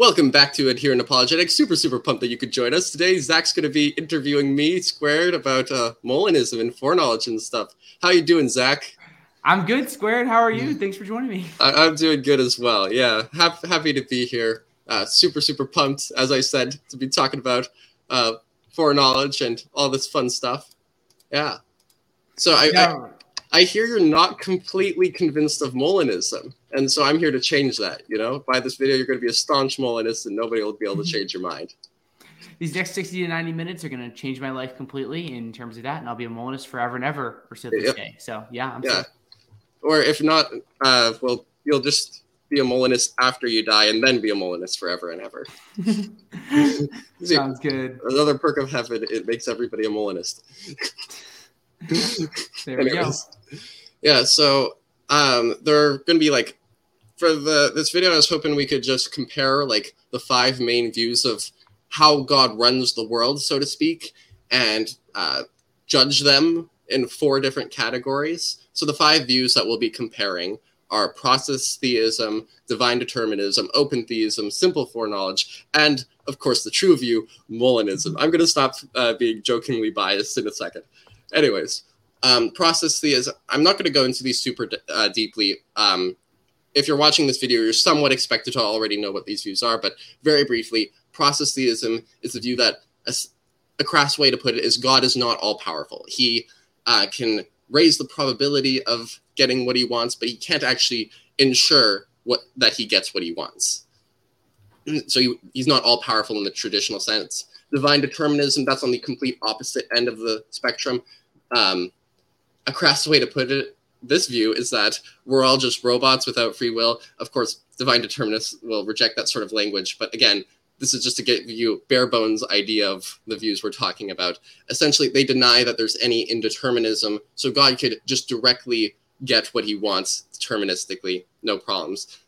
Welcome back to Adherent Apologetics. Super, super pumped that you could join us. Today, Zach's going to be interviewing me, Squared, about uh, Molinism and foreknowledge and stuff. How you doing, Zach? I'm good, Squared. How are you? Thanks for joining me. I- am doing good as well. Yeah, ha- happy to be here. Uh, super, super pumped, as I said, to be talking about uh, foreknowledge and all this fun stuff. Yeah. So I, yeah. I, I hear you're not completely convinced of Molinism. And so I'm here to change that. You know, by this video, you're going to be a staunch Molinist, and nobody will be able to mm-hmm. change your mind. These next 60 to 90 minutes are going to change my life completely in terms of that, and I'll be a Molinist forever and ever, or so they yep. say. So, yeah, I'm yeah. Or if not, uh, well, you'll just be a Molinist after you die, and then be a Molinist forever and ever. Sounds good. Another perk of heaven, it makes everybody a Molinist. there we go. Yeah, so um, there are going to be like for the this video, I was hoping we could just compare like the five main views of how God runs the world, so to speak, and uh, judge them in four different categories. So the five views that we'll be comparing are process theism, divine determinism, open theism, simple foreknowledge, and of course the true view, Molinism. I'm going to stop uh, being jokingly biased in a second. Anyways, um, process theism. I'm not going to go into these super uh, deeply. Um, if you're watching this video, you're somewhat expected to already know what these views are, but very briefly, process theism is the view that a, a crass way to put it is God is not all powerful. He uh, can raise the probability of getting what he wants, but he can't actually ensure what that he gets what he wants. So he, he's not all powerful in the traditional sense. Divine determinism, that's on the complete opposite end of the spectrum. Um, a crass way to put it this view is that we're all just robots without free will. Of course, divine determinists will reject that sort of language, but again, this is just to give you bare bones idea of the views we're talking about. Essentially, they deny that there's any indeterminism, so God could just directly get what he wants deterministically, no problems.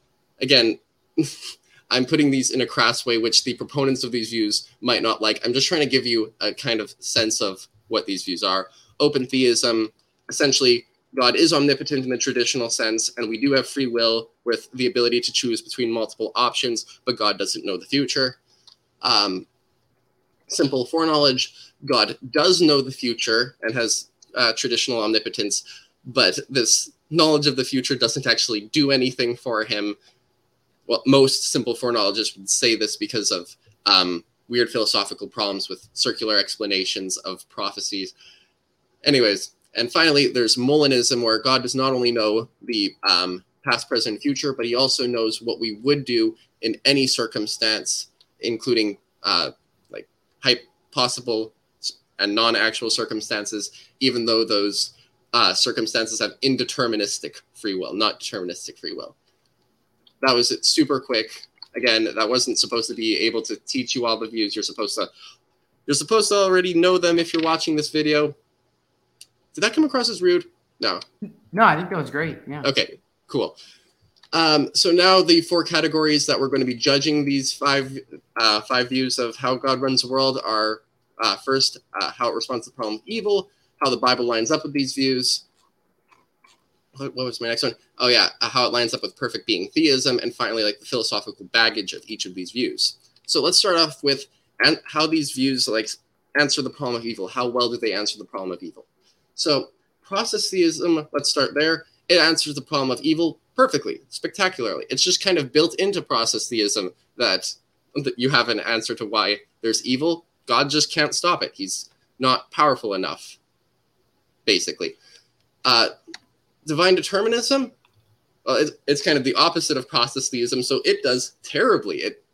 Again, I'm putting these in a crass way, which the proponents of these views might not like. I'm just trying to give you a kind of sense of what these views are. Open theism, essentially, God is omnipotent in the traditional sense, and we do have free will with the ability to choose between multiple options, but God doesn't know the future. Um, simple foreknowledge God does know the future and has uh, traditional omnipotence, but this knowledge of the future doesn't actually do anything for him. Well, most simple foreknowledges would say this because of um, weird philosophical problems with circular explanations of prophecies. Anyways, and finally, there's Molinism, where God does not only know the um, past, present, future, but he also knows what we would do in any circumstance, including uh, like hype possible and non-actual circumstances, even though those uh, circumstances have indeterministic free will, not deterministic free will. That was it, super quick. Again, that wasn't supposed to be able to teach you all the views. You're supposed to you're supposed to already know them if you're watching this video. Did that come across as rude? No. No, I think that was great. Yeah. Okay, cool. Um, so now the four categories that we're going to be judging these five uh, five views of how God runs the world are uh, first uh, how it responds to the problem of evil, how the Bible lines up with these views. What, what was my next one? Oh yeah, uh, how it lines up with perfect being theism, and finally like the philosophical baggage of each of these views. So let's start off with and how these views like answer the problem of evil. How well do they answer the problem of evil? So process theism, let's start there. It answers the problem of evil perfectly, spectacularly. It's just kind of built into process theism that, that you have an answer to why there's evil. God just can't stop it. He's not powerful enough, basically. Uh, divine determinism, well, it, it's kind of the opposite of process theism, so it does terribly. It,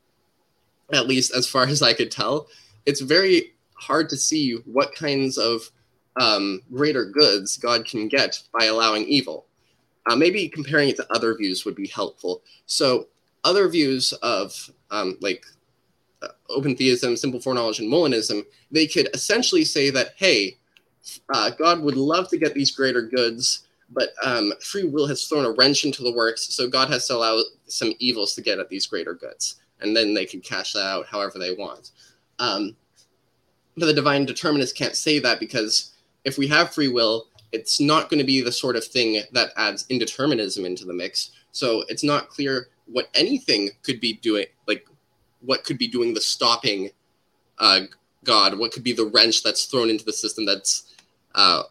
at least as far as I could tell, it's very hard to see what kinds of um, greater goods God can get by allowing evil. Uh, maybe comparing it to other views would be helpful. So, other views of um, like uh, open theism, simple foreknowledge, and Molinism, they could essentially say that, hey, uh, God would love to get these greater goods, but um, free will has thrown a wrench into the works, so God has to allow some evils to get at these greater goods, and then they can cash that out however they want. Um, but the divine determinist can't say that because if we have free will, it's not going to be the sort of thing that adds indeterminism into the mix. So it's not clear what anything could be doing, like what could be doing the stopping uh, God, what could be the wrench that's thrown into the system that's uh,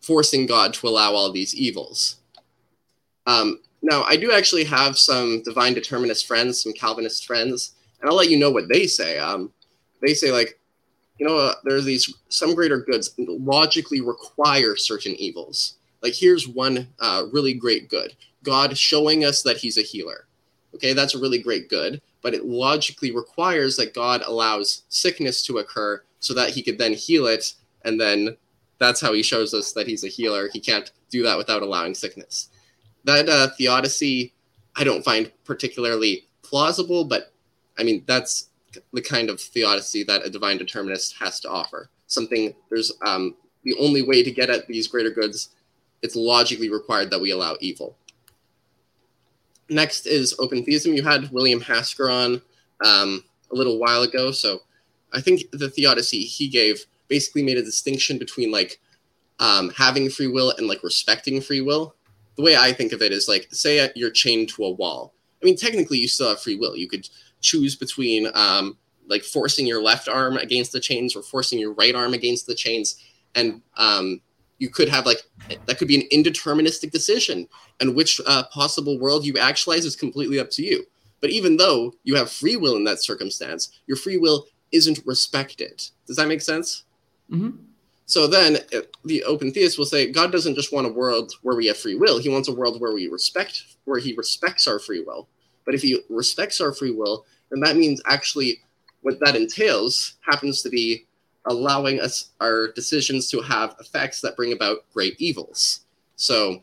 forcing God to allow all these evils. Um, now, I do actually have some divine determinist friends, some Calvinist friends, and I'll let you know what they say. Um, they say, like, you know, uh, there's these some greater goods logically require certain evils. Like, here's one uh, really great good God showing us that he's a healer. Okay, that's a really great good, but it logically requires that God allows sickness to occur so that he could then heal it. And then that's how he shows us that he's a healer. He can't do that without allowing sickness. That uh, theodicy, I don't find particularly plausible, but I mean, that's the kind of theodicy that a divine determinist has to offer. Something, there's um, the only way to get at these greater goods, it's logically required that we allow evil next is open theism. You had William Hasker on um, a little while ago. So I think the theodicy he gave basically made a distinction between like um, having free will and like respecting free will. The way I think of it is like, say you're chained to a wall. I mean, technically, you still have free will. You could choose between um, like forcing your left arm against the chains or forcing your right arm against the chains. And um, you could have like that could be an indeterministic decision. And which uh, possible world you actualize is completely up to you. But even though you have free will in that circumstance your free will isn't respected. Does that make sense? Mm-hmm. so then uh, the open theist will say god doesn't just want a world where we have free will. He wants a world where we respect where he respects our free will but if he respects our free will then that means actually what that entails happens to be allowing us our decisions to have effects that bring about great evils. So,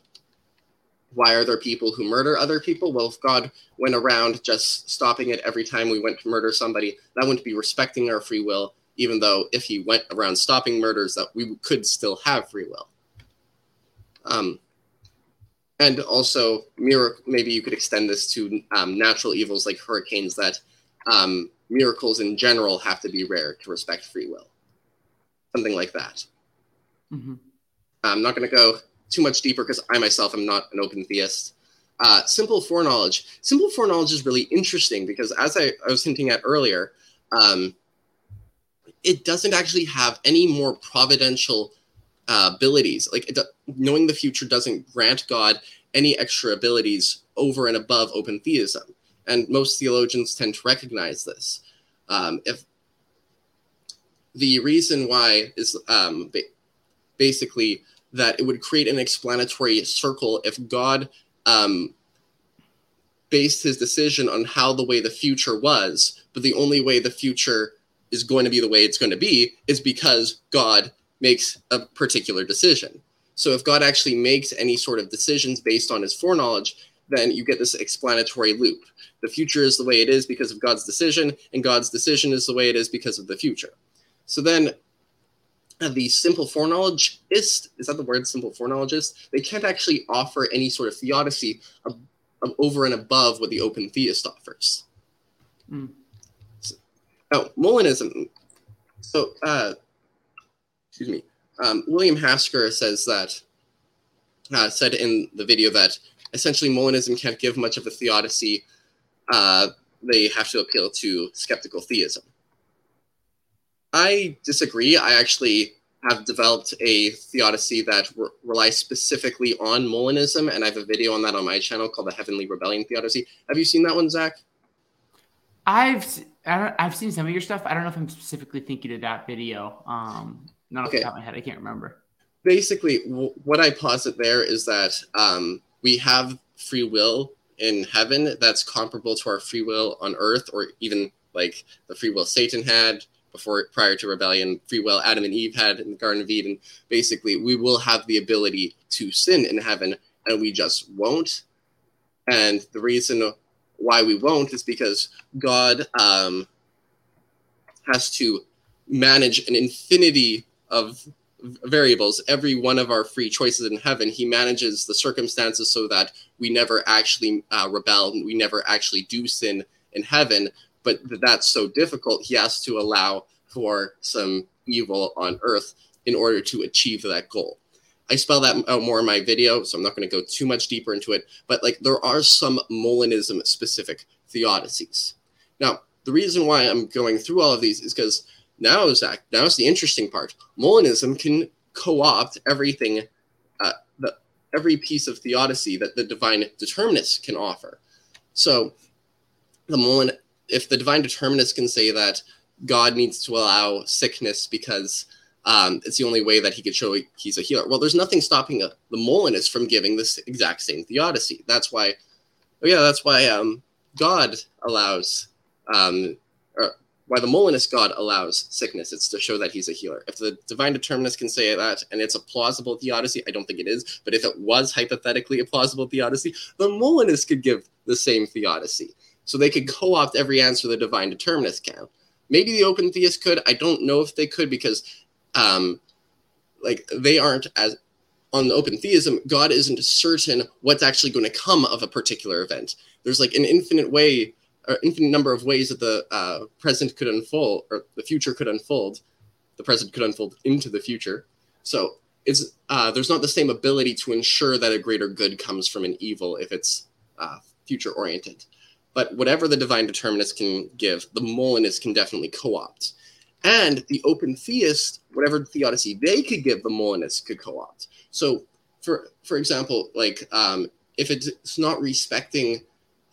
why are there people who murder other people? Well, if God went around just stopping it every time we went to murder somebody, that wouldn't be respecting our free will, even though if he went around stopping murders, that we could still have free will. Um, and also, miracle, maybe you could extend this to um, natural evils like hurricanes, that um, miracles in general have to be rare to respect free will something like that. Mm-hmm. I'm not going to go too much deeper because I myself am not an open theist. Uh, simple foreknowledge. Simple foreknowledge is really interesting because, as I, I was hinting at earlier, um, it doesn't actually have any more providential uh, abilities. Like it, knowing the future doesn't grant God any extra abilities over and above open theism, and most theologians tend to recognize this. Um, if the reason why is um, basically that it would create an explanatory circle if God um, based his decision on how the way the future was, but the only way the future is going to be the way it's going to be is because God makes a particular decision. So if God actually makes any sort of decisions based on his foreknowledge, then you get this explanatory loop. The future is the way it is because of God's decision, and God's decision is the way it is because of the future. So then uh, the simple foreknowledgeist, is that the word simple foreknowledgeist? They can't actually offer any sort of theodicy over and above what the open theist offers. Mm. So, now, Molinism. So, uh, excuse me. Um, William Hasker says that, uh, said in the video that essentially Molinism can't give much of a theodicy. Uh, they have to appeal to skeptical theism. I disagree. I actually have developed a theodicy that re- relies specifically on Molinism, and I have a video on that on my channel called the Heavenly Rebellion Theodicy. Have you seen that one, Zach? I've I have seen some of your stuff. I don't know if I'm specifically thinking of that video. Um, not off okay. the top of my head, I can't remember. Basically, w- what I posit there is that um, we have free will in heaven that's comparable to our free will on earth, or even like the free will Satan had, before prior to rebellion, free will Adam and Eve had in the Garden of Eden. Basically, we will have the ability to sin in heaven, and we just won't. And the reason why we won't is because God um, has to manage an infinity of variables. Every one of our free choices in heaven, He manages the circumstances so that we never actually uh, rebel, and we never actually do sin in heaven but that's so difficult, he has to allow for some evil on Earth in order to achieve that goal. I spell that out more in my video, so I'm not going to go too much deeper into it. But like, there are some Molinism specific theodicies. Now, the reason why I'm going through all of these is because now, Zach, now is the interesting part. Molinism can co-opt everything, uh, the, every piece of theodicy that the divine determinists can offer. So, the Molin, if the divine determinists can say that God needs to allow sickness because um, it's the only way that he could show he's a healer. Well, there's nothing stopping a, the Molinist from giving this exact same theodicy. That's why, oh yeah, that's why um, God allows um, why the Molinist God allows sickness. It's to show that he's a healer. If the divine determinist can say that and it's a plausible theodicy, I don't think it is, but if it was hypothetically a plausible theodicy, the Molinist could give the same theodicy. So they could co opt every answer the divine determinist can. Maybe the open theist could. I don't know if they could because, um, like, they aren't as on the open theism, God isn't certain what's actually going to come of a particular event. There's like an infinite way or infinite number of ways that the uh, present could unfold or the future could unfold. The present could unfold into the future. So it's uh, there's not the same ability to ensure that a greater good comes from an evil if it's uh, future oriented. But whatever the divine determinist can give, the Molinist can definitely co-opt. And the open theist, whatever theodicy they could give, the Molinist could co-opt. So, for for example, like um, if it's not respecting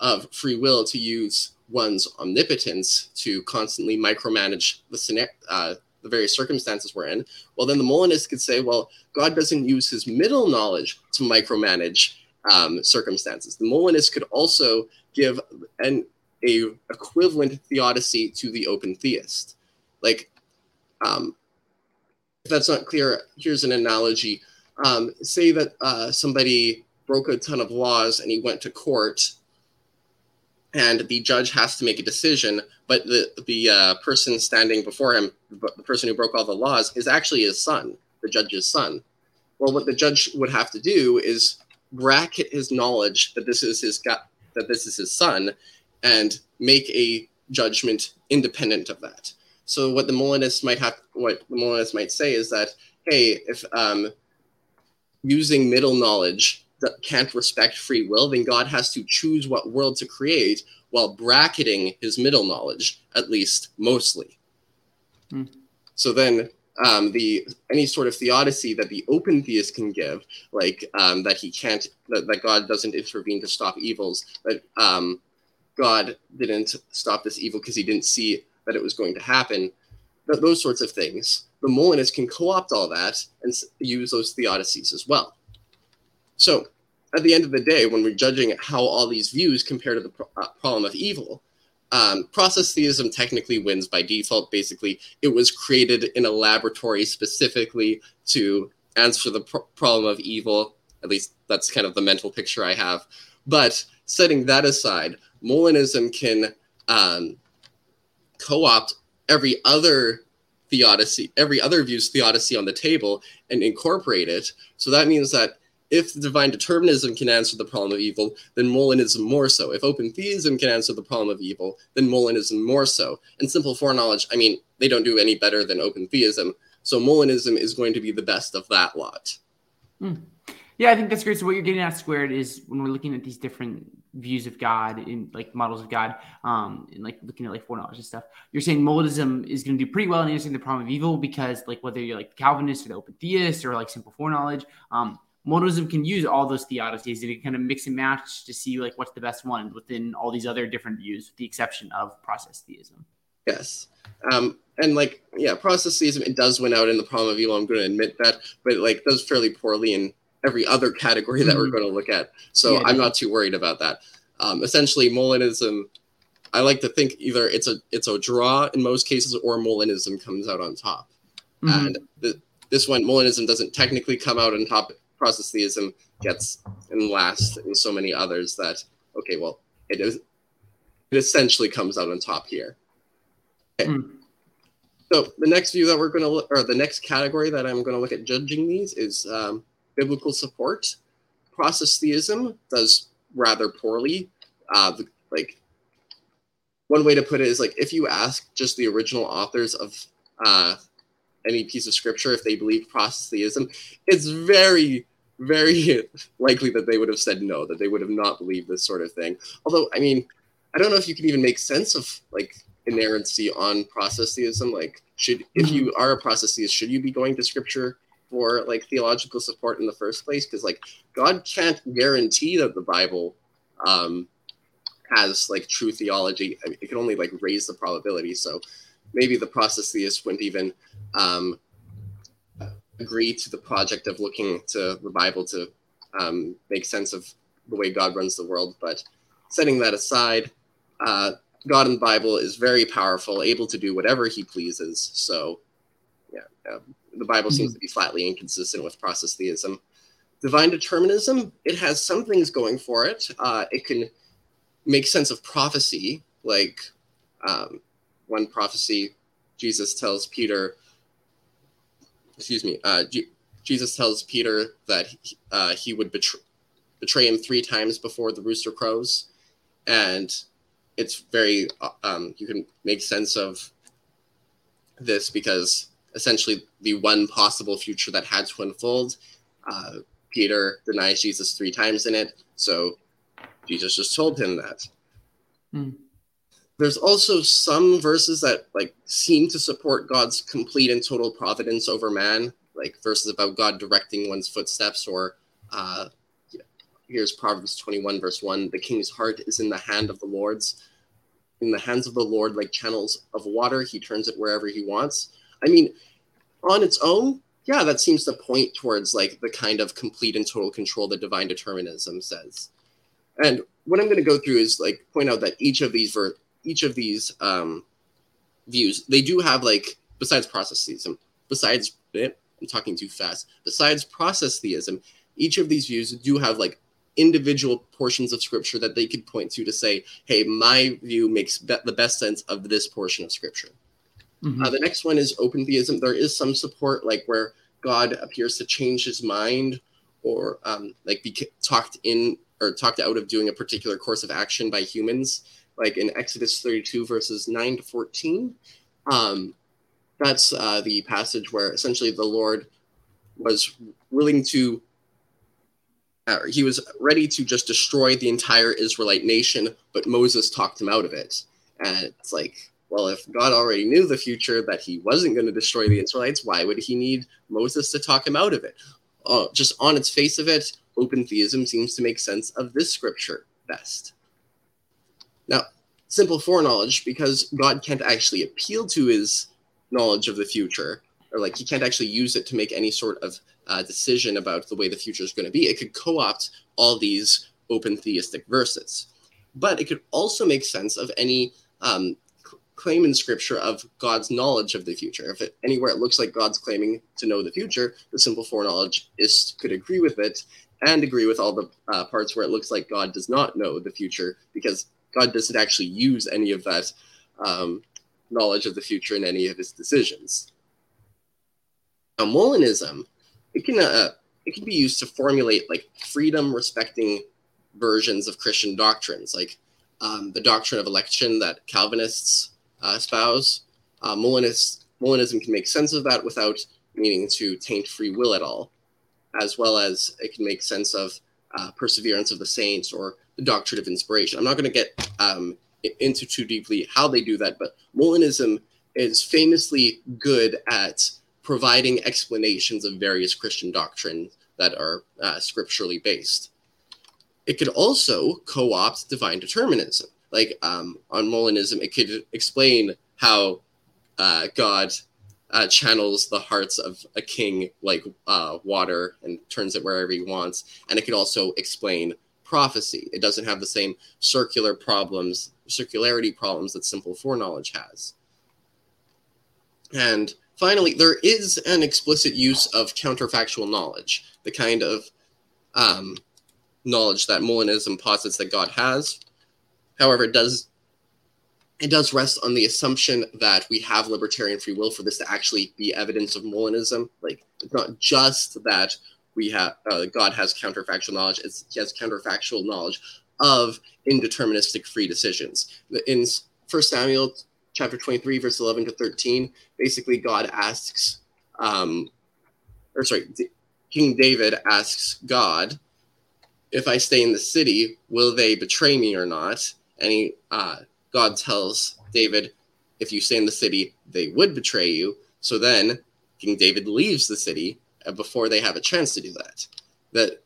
of free will to use one's omnipotence to constantly micromanage the, uh, the various circumstances we're in, well, then the Molinist could say, well, God doesn't use his middle knowledge to micromanage um, circumstances. The Molinist could also give an a equivalent theodicy to the open theist. Like, um, if that's not clear, here's an analogy. Um, say that uh, somebody broke a ton of laws and he went to court and the judge has to make a decision but the the uh, person standing before him the person who broke all the laws is actually his son the judge's son. Well what the judge would have to do is bracket his knowledge that this is his that this is his son and make a judgment independent of that. So what the molinist might have what the molinist might say is that hey if um, using middle knowledge that can't respect free will, then God has to choose what world to create while bracketing his middle knowledge, at least mostly. Hmm. So then um, the any sort of theodicy that the open theist can give, like um, that he can't, that, that, God doesn't intervene to stop evils, that um, God didn't stop this evil because he didn't see that it was going to happen, that those sorts of things. The Molinists can co-opt all that and use those theodicies as well. So at the end of the day, when we're judging how all these views compare to the pro- uh, problem of evil, um, process theism technically wins by default. Basically, it was created in a laboratory specifically to answer the problem of evil. At least that's kind of the mental picture I have. But setting that aside, Molinism can um, co opt every other theodicy, every other view's theodicy on the table and incorporate it. So that means that if divine determinism can answer the problem of evil, then Molinism more so. If open theism can answer the problem of evil, then Molinism more so. And simple foreknowledge, I mean, they don't do any better than open theism. So Molinism is going to be the best of that lot. Hmm. Yeah, I think that's great. So what you're getting at squared is when we're looking at these different views of God in like models of God, um, and like looking at like foreknowledge and stuff, you're saying Molinism is going to do pretty well in answering the problem of evil because like whether you're like Calvinist or the open theist or like simple foreknowledge, um, Monism can use all those theodicies and it kind of mix and match to see like what's the best one within all these other different views, with the exception of process theism. Yes. Um, and like, yeah, process theism, it does win out in the problem of evil. I'm going to admit that, but like does fairly poorly in every other category that mm-hmm. we're going to look at. So yeah, I'm not too worried about that. Um, essentially, Molinism, I like to think either it's a it's a draw in most cases, or Molinism comes out on top. Mm-hmm. And the, this one, Molinism doesn't technically come out on top process theism gets in last in so many others that okay, well, it is it essentially comes out on top here. Okay. Mm. So the next view that we're going to look, or the next category that I'm going to look at judging these is um, biblical support. Process theism does rather poorly. Uh, the, like one way to put it is like if you ask just the original authors of uh, any piece of scripture if they believe process theism, it's very very likely that they would have said no, that they would have not believed this sort of thing. Although, I mean, I don't know if you can even make sense of like inerrancy on process theism. Like, should if you are a process theist, should you be going to scripture for like theological support in the first place? Because like God can't guarantee that the Bible um, has like true theology. I mean, it can only like raise the probability. So maybe the process theist wouldn't even um, agree to the project of looking to the Bible to um, make sense of the way God runs the world. But setting that aside, uh, God in the Bible is very powerful, able to do whatever He pleases. So, yeah, uh, the Bible mm-hmm. seems to be flatly inconsistent with process theism. Divine determinism, it has some things going for it. Uh, it can make sense of prophecy, like um, one prophecy, Jesus tells Peter, excuse me, uh, G- Jesus tells Peter that uh, he would betray, betray him three times before the rooster crows, and it's very uh, um, you can make sense of this because essentially the one possible future that had to unfold. Uh, Peter denies Jesus three times in it, so Jesus just told him that. Mm. There's also some verses that like seem to support God's complete and total providence over man, like verses about God directing one's footsteps, or uh, here's Proverbs 21 verse 1: "The king's heart is in the hand of the Lord's, in the hands of the Lord, like channels of water. He turns it wherever he wants." I mean, on its own, yeah, that seems to point towards like the kind of complete and total control that divine determinism says. And what I'm going to go through is like point out that each of these ver- each of these um, views they do have like besides process theism, besides eh, I'm talking too fast. Besides process theism, each of these views do have like individual portions of scripture that they could point to to say, "Hey, my view makes be- the best sense of this portion of scripture." Mm-hmm. Uh, the next one is open theism. There is some support, like where God appears to change his mind or um, like be talked in or talked out of doing a particular course of action by humans, like in Exodus 32, verses 9 to 14. Um, that's uh, the passage where essentially the Lord was willing to, uh, he was ready to just destroy the entire Israelite nation, but Moses talked him out of it. And it's like, well, if God already knew the future that he wasn't going to destroy the Israelites, why would he need Moses to talk him out of it? Uh, just on its face of it, open theism seems to make sense of this scripture best. Now, simple foreknowledge, because God can't actually appeal to his knowledge of the future, or like he can't actually use it to make any sort of uh, decision about the way the future is going to be. It could co opt all these open theistic verses. But it could also make sense of any um, claim in scripture of God's knowledge of the future. If it, anywhere it looks like God's claiming to know the future, the simple foreknowledge is could agree with it and agree with all the uh, parts where it looks like God does not know the future because God doesn't actually use any of that um, knowledge of the future in any of his decisions. Now, Molinism, it can uh, it can be used to formulate like freedom respecting versions of Christian doctrines, like um, the doctrine of election that Calvinists uh, espouse. Uh, Molinist, Molinism can make sense of that without meaning to taint free will at all as well as it can make sense of uh, perseverance of the saints or doctrine of inspiration. I'm not going to get um, into too deeply how they do that, but Molinism is famously good at providing explanations of various Christian doctrines that are uh, scripturally based. It could also co opt divine determinism. Like um, on Molinism, it could explain how uh, God uh, channels the hearts of a king like uh, water and turns it wherever he wants. And it could also explain prophecy. It doesn't have the same circular problems, circularity problems that simple foreknowledge has. And finally, there is an explicit use of counterfactual knowledge, the kind of um, knowledge that Molinism posits that God has. However, it does it does rest on the assumption that we have libertarian free will for this to actually be evidence of Molinism. Like it's not just that we have uh, God has counterfactual knowledge; it's, he has counterfactual knowledge of indeterministic free decisions. In First Samuel chapter twenty-three, verse eleven to thirteen, basically God asks, um, or sorry, King David asks God, "If I stay in the city, will they betray me or not?" And he uh, God tells David, if you stay in the city, they would betray you. So then King David leaves the city before they have a chance to do that. That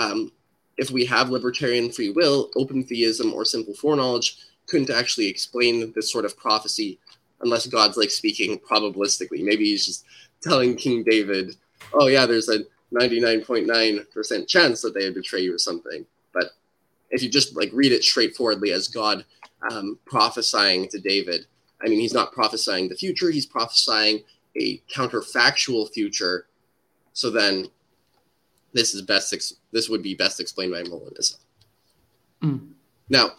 um, if we have libertarian free will, open theism, or simple foreknowledge couldn't actually explain this sort of prophecy unless God's like speaking probabilistically. Maybe he's just telling King David, oh, yeah, there's a 99.9% chance that they betray you or something. But if you just like read it straightforwardly as God um, prophesying to David, I mean, he's not prophesying the future, he's prophesying a counterfactual future. So then this is best ex- this would be best explained by Molinism. Mm. Now,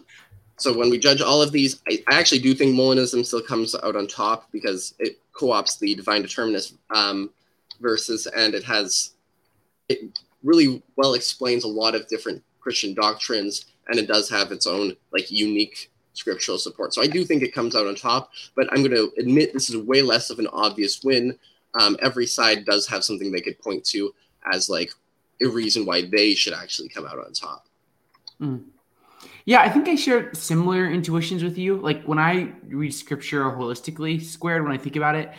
so when we judge all of these, I, I, actually do think Molinism still comes out on top because it co-ops the divine determinist um, verses and it has it really well explains a lot of different Christian doctrines and it does have its own like unique scriptural support. So I do think it comes out on top, but I'm going to admit this is way less of an obvious win. Um, every side does have something they could point to as like a reason why they should actually come out on top. Mm. Yeah, I think I share similar intuitions with you. Like when I read scripture holistically, squared, when I think about it,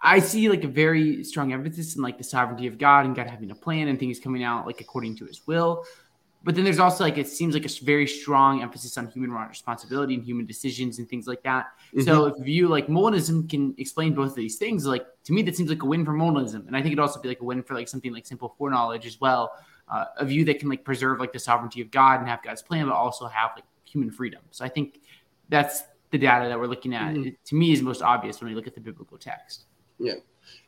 I see like a very strong emphasis in like the sovereignty of God and God having a plan and things coming out like according to his will. But then there's also like it seems like a very strong emphasis on human responsibility and human decisions and things like that. Mm-hmm. So if you like Molinism can explain both of these things, like to me that seems like a win for Molinism, and I think it also be like a win for like something like simple foreknowledge as well. Uh, a view that can like preserve like the sovereignty of God and have God's plan, but also have like human freedom. So I think that's the data that we're looking at. Mm-hmm. It, to me, is most obvious when we look at the biblical text. Yeah.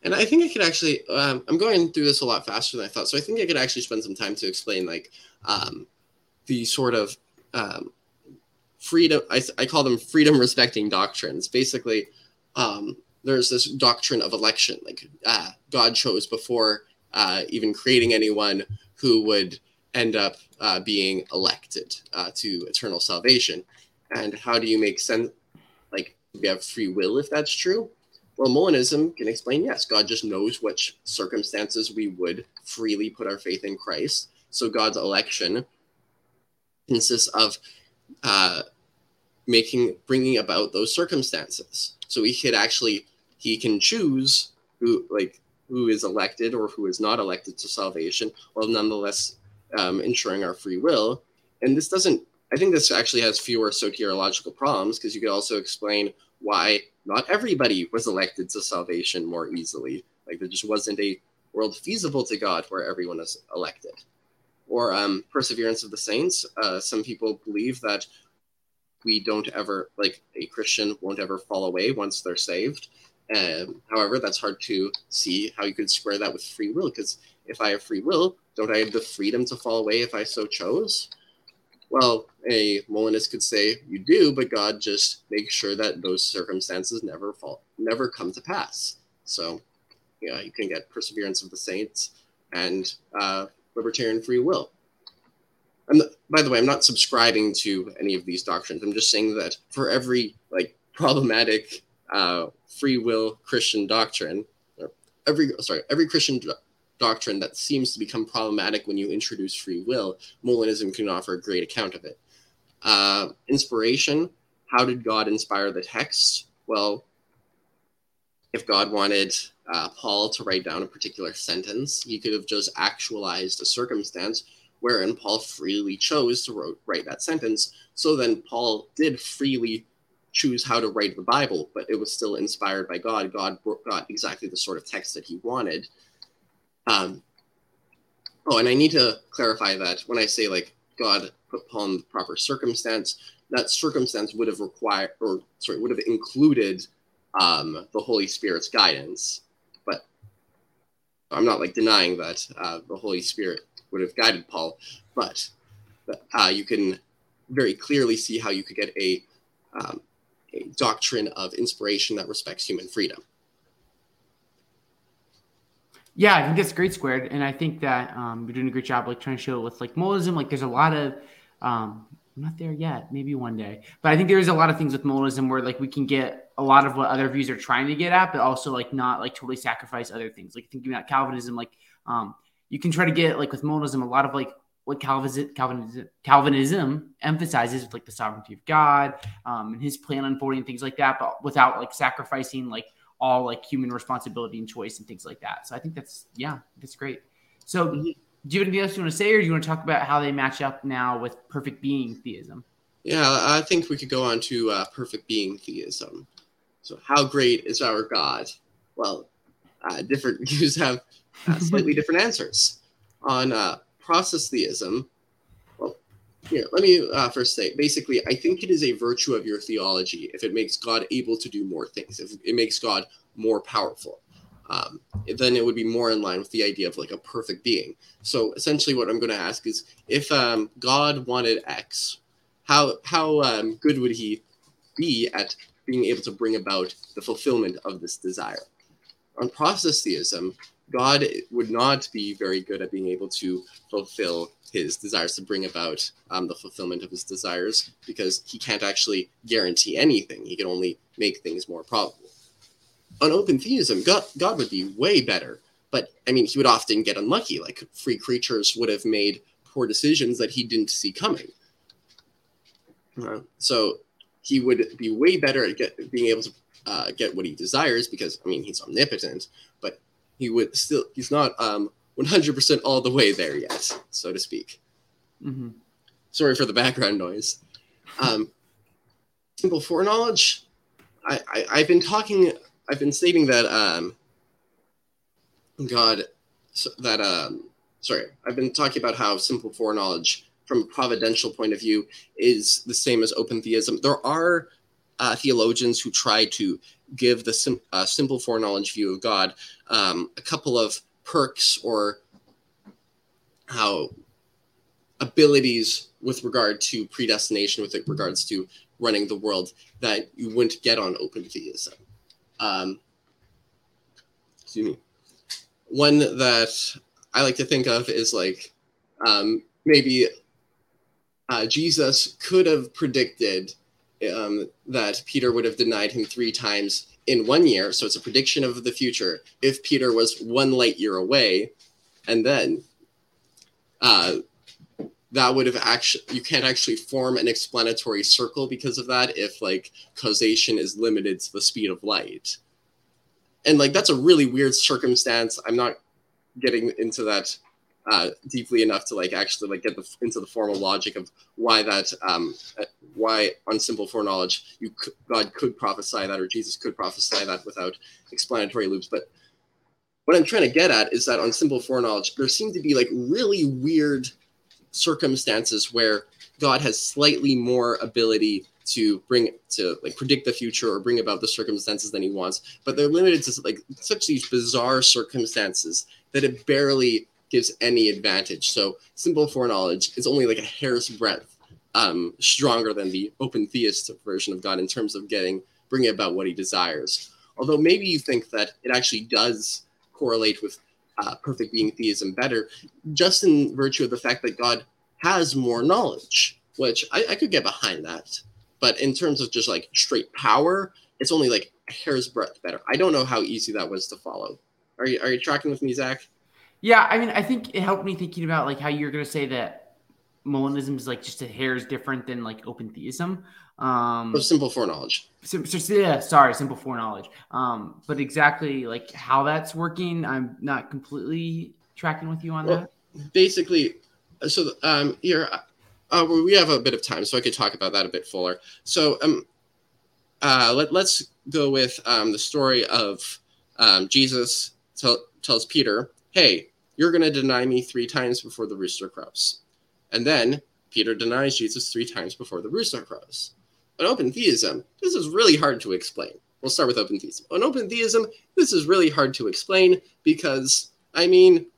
And I think I could actually, um, I'm going through this a lot faster than I thought. So I think I could actually spend some time to explain like um, the sort of um, freedom, I, I call them freedom respecting doctrines. Basically, um, there's this doctrine of election, like uh, God chose before uh, even creating anyone who would end up uh, being elected uh, to eternal salvation. And how do you make sense? Like, we have free will if that's true well, Molinism can explain yes, God just knows which circumstances we would freely put our faith in Christ. So God's election consists of uh, making, bringing about those circumstances. So he could actually, he can choose who, like, who is elected or who is not elected to salvation, while nonetheless um, ensuring our free will. And this doesn't, I think this actually has fewer soteriological problems because you could also explain why not everybody was elected to salvation more easily. Like there just wasn't a world feasible to God where everyone is elected. Or um, perseverance of the saints. Uh, some people believe that we don't ever, like a Christian won't ever fall away once they're saved. Um, however, that's hard to see how you could square that with free will. Because if I have free will, don't I have the freedom to fall away if I so chose? Well, a Molinist could say you do, but God just makes sure that those circumstances never fall, never come to pass. So, yeah, you can get perseverance of the saints and uh, libertarian free will. And by the way, I'm not subscribing to any of these doctrines. I'm just saying that for every like problematic uh, free will Christian doctrine, or every sorry, every Christian doctrine that seems to become problematic when you introduce free will, Molinism can offer a great account of it. Uh, inspiration how did God inspire the text? Well, if God wanted uh, Paul to write down a particular sentence, he could have just actualized a circumstance wherein Paul freely chose to wrote, write that sentence. So then Paul did freely choose how to write the Bible, but it was still inspired by God. God got exactly the sort of text that he wanted. Um, oh, and I need to clarify that when I say like God put Paul in the proper circumstance, that circumstance would have required, or sorry, would have included um, the Holy Spirit's guidance. I'm not like denying that uh, the Holy Spirit would have guided Paul, but uh, you can very clearly see how you could get a, um, a doctrine of inspiration that respects human freedom. Yeah, I think that's great squared, and I think that um, you're doing a great job, like trying to show it with like Molism. Like, there's a lot of um, I'm not there yet, maybe one day, but I think there is a lot of things with Molism where like we can get a lot of what other views are trying to get at, but also like not like totally sacrifice other things. Like thinking about Calvinism, like um, you can try to get like with Monism a lot of like what Calvinism, Calvinism, Calvinism emphasizes like the sovereignty of God um, and his plan unfolding things like that, but without like sacrificing like all like human responsibility and choice and things like that. So I think that's yeah, that's great. So do you have anything else you want to say, or do you want to talk about how they match up now with perfect being theism? Yeah, I think we could go on to uh, perfect being theism. So, how great is our God? Well, uh, different views have uh, slightly different answers. On uh, process theism, well, here, let me uh, first say basically, I think it is a virtue of your theology if it makes God able to do more things, if it makes God more powerful. Um, then it would be more in line with the idea of like a perfect being. So essentially, what I'm going to ask is, if um, God wanted X, how how um, good would He be at being able to bring about the fulfillment of this desire? On process theism, God would not be very good at being able to fulfill his desires to bring about um, the fulfillment of his desires because he can't actually guarantee anything. He can only make things more probable. On open theism, God, God would be way better, but I mean, he would often get unlucky. Like free creatures would have made poor decisions that he didn't see coming. Uh, so he would be way better at get, being able to uh, get what he desires because I mean he's omnipotent, but he would still he's not um 100% all the way there yet, so to speak. Mm-hmm. Sorry for the background noise. Um, simple foreknowledge. I, I I've been talking. I've been stating that um, God, so that um, sorry, I've been talking about how simple foreknowledge from a providential point of view is the same as open theism. There are uh, theologians who try to give the sim- uh, simple foreknowledge view of God um, a couple of perks or how abilities with regard to predestination, with regards to running the world, that you wouldn't get on open theism. Um, excuse me. One that I like to think of is like um, maybe uh, Jesus could have predicted um, that Peter would have denied him three times in one year. So it's a prediction of the future. If Peter was one light year away, and then uh, that would have actually, you can't actually form an explanatory circle because of that if like causation is limited to the speed of light. And like that's a really weird circumstance. I'm not getting into that uh, deeply enough to like actually like get the, into the formal logic of why that um, why on simple foreknowledge you God could prophesy that or Jesus could prophesy that without explanatory loops. But what I'm trying to get at is that on simple foreknowledge there seem to be like really weird circumstances where God has slightly more ability to bring to like predict the future or bring about the circumstances than he wants, but they're limited to like such these bizarre circumstances that it barely gives any advantage. So simple foreknowledge is only like a hair's breadth um, stronger than the open theist version of God in terms of getting bringing about what he desires. Although maybe you think that it actually does correlate with uh, perfect being theism better, just in virtue of the fact that God has more knowledge, which I, I could get behind that. But in terms of just like straight power, it's only like a hair's breadth better. I don't know how easy that was to follow. Are you are you tracking with me, Zach? Yeah, I mean, I think it helped me thinking about like how you're going to say that Molinism is like just a hair's different than like open theism. Um, oh, simple foreknowledge. So, so, yeah, sorry, simple foreknowledge. Um, but exactly like how that's working, I'm not completely tracking with you on well, that. Basically, so um, here uh, we have a bit of time, so I could talk about that a bit fuller. So um, uh, let, let's go with um, the story of um, Jesus tell, tells Peter, "Hey, you're going to deny me three times before the rooster crows. And then Peter denies Jesus three times before the rooster crows. On open theism, this is really hard to explain. We'll start with open theism. On open theism, this is really hard to explain because, I mean,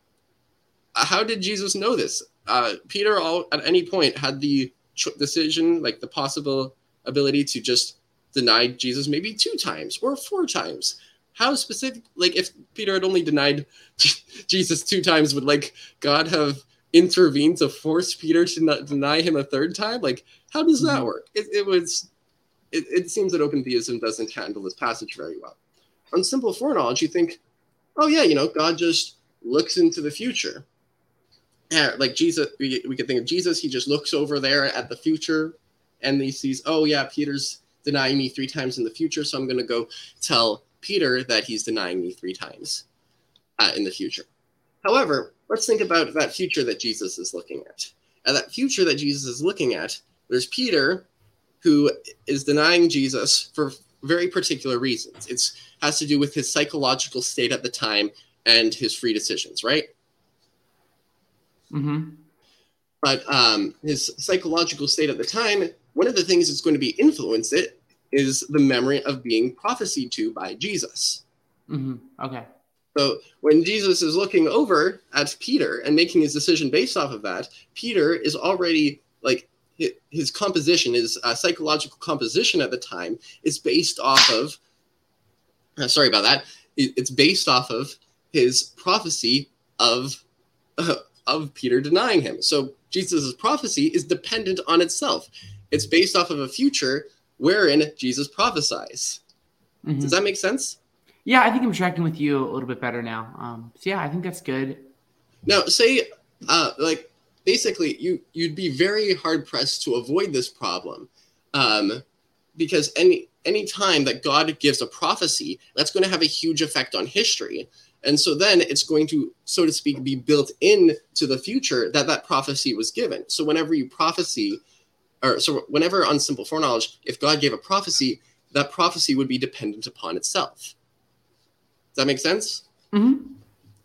how did Jesus know this? Uh, Peter, all, at any point, had the decision, like the possible ability to just deny Jesus maybe two times or four times how specific like if peter had only denied jesus two times would like god have intervened to force peter to not deny him a third time like how does that mm-hmm. work it, it was it, it seems that open theism doesn't handle this passage very well on simple foreknowledge you think oh yeah you know god just looks into the future uh, like Jesus, we, we could think of Jesus. He just looks over there at the future, and he sees, oh yeah, Peter's denying me three times in the future, so I'm going to go tell Peter that he's denying me three times uh, in the future. However, let's think about that future that Jesus is looking at. And that future that Jesus is looking at, there's Peter, who is denying Jesus for very particular reasons. It has to do with his psychological state at the time and his free decisions, right? Mm-hmm. But um, his psychological state at the time, one of the things that's going to be influenced it is the memory of being prophesied to by Jesus. Mm-hmm. Okay. So when Jesus is looking over at Peter and making his decision based off of that, Peter is already like his composition, his uh, psychological composition at the time is based off of. Uh, sorry about that. It's based off of his prophecy of uh, of Peter denying him. So Jesus' prophecy is dependent on itself. It's based off of a future wherein Jesus prophesies. Mm-hmm. Does that make sense? Yeah, I think I'm tracking with you a little bit better now. Um, so yeah, I think that's good. Now, say, uh, like, basically, you you'd be very hard pressed to avoid this problem, um, because any any time that God gives a prophecy, that's going to have a huge effect on history. And so then it's going to, so to speak, be built in to the future that that prophecy was given. So whenever you prophecy, or so whenever on simple foreknowledge, if God gave a prophecy, that prophecy would be dependent upon itself. Does that make sense? Mm-hmm.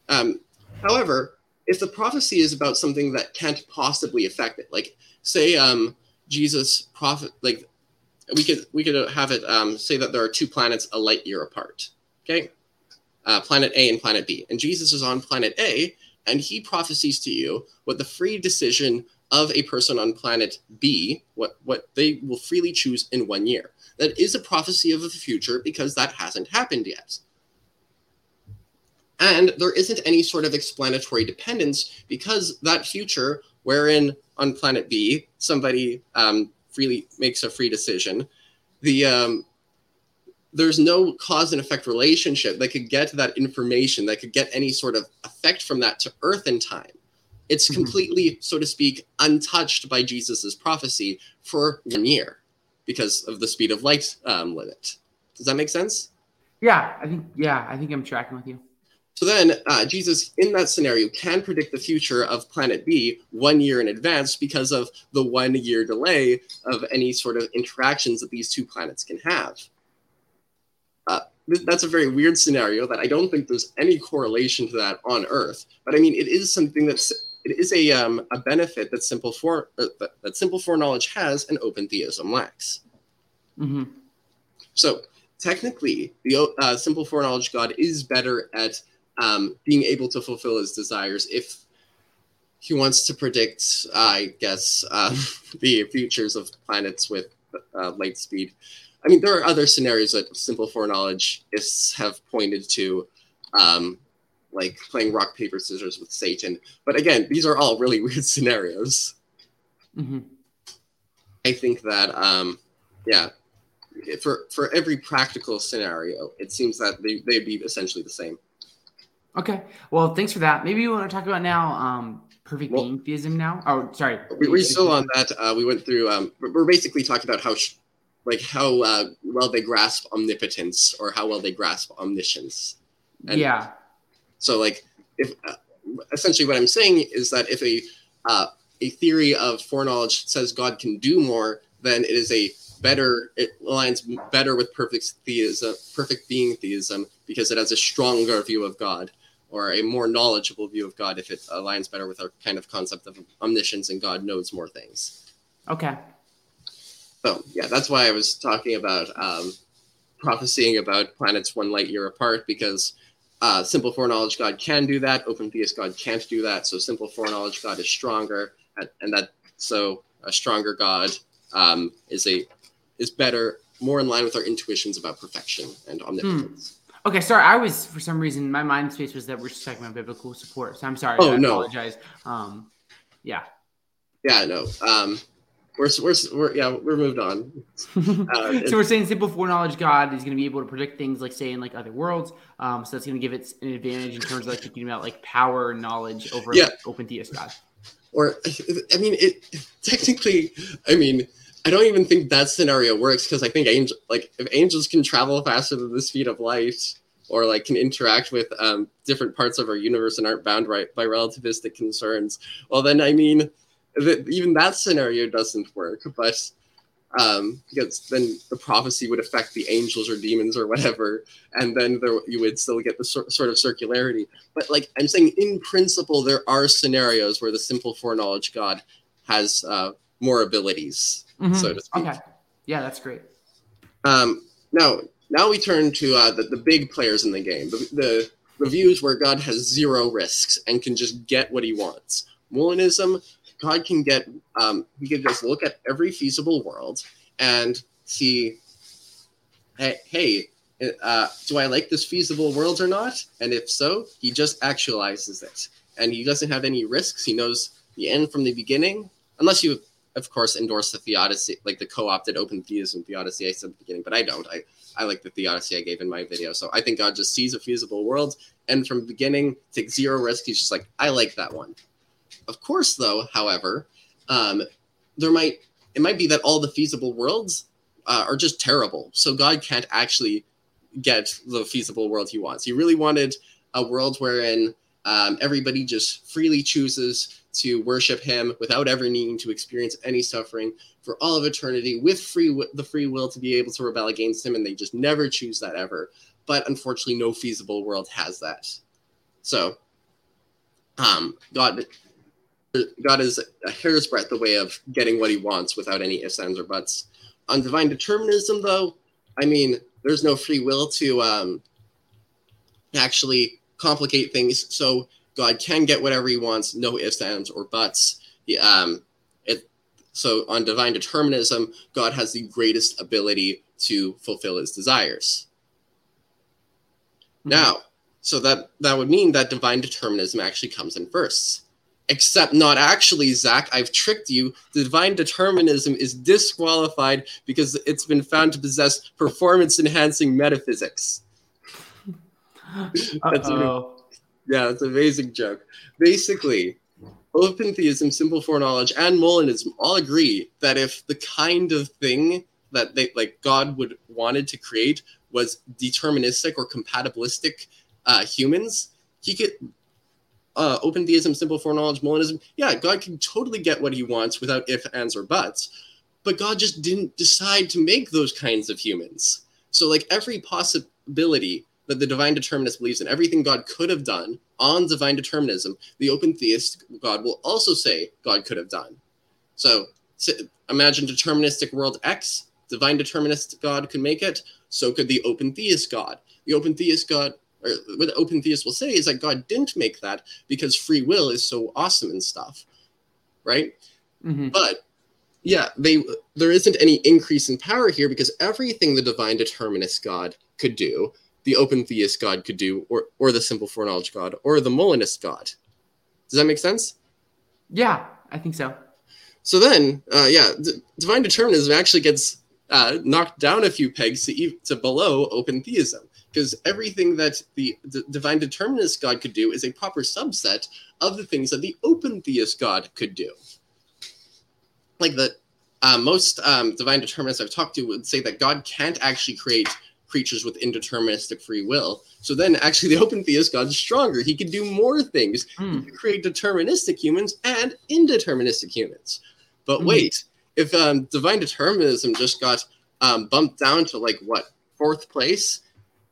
Um, however, if the prophecy is about something that can't possibly affect it, like say um, Jesus prophet, like we could we could have it um, say that there are two planets a light year apart. Okay, uh, planet A and planet B, and Jesus is on planet A, and he prophesies to you what the free decision of a person on planet B, what what they will freely choose in one year. That is a prophecy of the future because that hasn't happened yet. And there isn't any sort of explanatory dependence because that future, wherein on planet B somebody um, freely makes a free decision, the um, there's no cause and effect relationship that could get that information that could get any sort of effect from that to Earth in time. It's mm-hmm. completely, so to speak, untouched by Jesus's prophecy for one year because of the speed of light um, limit. Does that make sense? Yeah, I think yeah, I think I'm tracking with you. So then, uh, Jesus, in that scenario, can predict the future of planet B one year in advance because of the one year delay of any sort of interactions that these two planets can have. Uh, that's a very weird scenario that I don't think there's any correlation to that on Earth. But I mean, it is something that's it is a um, a benefit that simple for uh, that simple foreknowledge has and open theism lacks. Mm-hmm. So technically, the uh, simple foreknowledge God is better at um, being able to fulfill his desires if he wants to predict, I guess, uh, the futures of planets with uh, light speed. I mean, there are other scenarios that simple foreknowledge is have pointed to, um, like playing rock paper scissors with Satan. But again, these are all really weird scenarios. Mm-hmm. I think that, um, yeah, for for every practical scenario, it seems that they they'd be essentially the same. Okay. Well, thanks for that. Maybe you want to talk about now um, perfect well, being theism now. Oh, sorry. We, are still on that. Uh, we went through. Um, we're basically talking about how, sh- like, how uh, well they grasp omnipotence or how well they grasp omniscience. And yeah. So, like, if uh, essentially what I'm saying is that if a uh, a theory of foreknowledge says God can do more, then it is a better. It aligns better with perfect theism, perfect being theism, because it has a stronger view of God or a more knowledgeable view of God if it aligns better with our kind of concept of omniscience and God knows more things. Okay. So yeah, that's why I was talking about um, prophesying about planets one light year apart because uh, simple foreknowledge God can do that. Open theist God can't do that. So simple foreknowledge God is stronger, and that so a stronger God um, is a is better, more in line with our intuitions about perfection and omnipotence. Hmm. Okay, sorry. I was for some reason my mind space was that we're just talking about biblical support. So I'm sorry. Oh I no, apologize. Um, yeah. Yeah, no. Um, we're, we're, we're yeah we're moved on. Uh, so we're saying simple foreknowledge God is going to be able to predict things like say in like other worlds. Um, so that's going to give it an advantage in terms of like thinking about like power and knowledge over yeah. like, open theist God. or I mean, it technically. I mean, I don't even think that scenario works because I think angel like if angels can travel faster than the speed of light, or like can interact with um, different parts of our universe and aren't bound right by relativistic concerns, well, then I mean, even that scenario doesn't work. But um, because then the prophecy would affect the angels or demons or whatever, and then there, you would still get the sort, sort of circularity. But like I'm saying, in principle, there are scenarios where the simple foreknowledge God has uh, more abilities, mm-hmm. so to speak. Okay, yeah, that's great. Um, now, now we turn to uh, the, the big players in the game, the, the reviews where God has zero risks and can just get what he wants. Molinism God can get um, he can just look at every feasible world and see, hey, uh, do I like this feasible world or not? And if so, he just actualizes it, and he doesn't have any risks. He knows the end from the beginning, unless you, of course, endorse the theodicy, like the co-opted open theism theodicy I said at the beginning. But I don't. I I like the theodicy I gave in my video. So I think God just sees a feasible world, and from the beginning, takes zero risk. He's just like, I like that one. Of course, though, however, um, there might it might be that all the feasible worlds uh, are just terrible. So God can't actually get the feasible world he wants. He really wanted a world wherein um, everybody just freely chooses to worship him without ever needing to experience any suffering for all of eternity with free w- the free will to be able to rebel against him and they just never choose that ever but unfortunately no feasible world has that so um, god God is a hair's breadth away of getting what he wants without any ifs, ands, or buts. On divine determinism, though, I mean, there's no free will to um, actually complicate things. So God can get whatever he wants, no ifs, ands, or buts. He, um, it, so on divine determinism, God has the greatest ability to fulfill his desires. Mm-hmm. Now, so that that would mean that divine determinism actually comes in first except not actually, Zach. I've tricked you. The divine determinism is disqualified because it's been found to possess performance enhancing metaphysics. that's yeah, it's an amazing joke. Basically, open theism, simple foreknowledge, and Molinism all agree that if the kind of thing that they like God would wanted to create was deterministic or compatibilistic uh, humans, he could uh, open theism, simple foreknowledge, Molinism, yeah, God can totally get what he wants without if, ands, or buts. But God just didn't decide to make those kinds of humans. So, like every possibility that the divine determinist believes in, everything God could have done on divine determinism, the open theist God will also say God could have done. So, so imagine deterministic world X, divine determinist God could make it, so could the open theist God. The open theist God or what open theists will say is that God didn't make that because free will is so awesome and stuff, right? Mm-hmm. But yeah, they there isn't any increase in power here because everything the divine determinist God could do, the open theist God could do, or or the simple foreknowledge God, or the Molinist God. Does that make sense? Yeah, I think so. So then, uh, yeah, d- divine determinism actually gets uh, knocked down a few pegs to, to below open theism because everything that the, the, divine determinist God could do is a proper subset of the things that the open theist God could do. Like the uh, most um, divine determinists I've talked to would say that God can't actually create creatures with indeterministic free will. So then, actually, the open theist God is stronger. He can do more things. Mm. He hmm. can create deterministic humans and indeterministic humans. But mm. wait, if um, divine determinism just got um, bumped down to like what fourth place,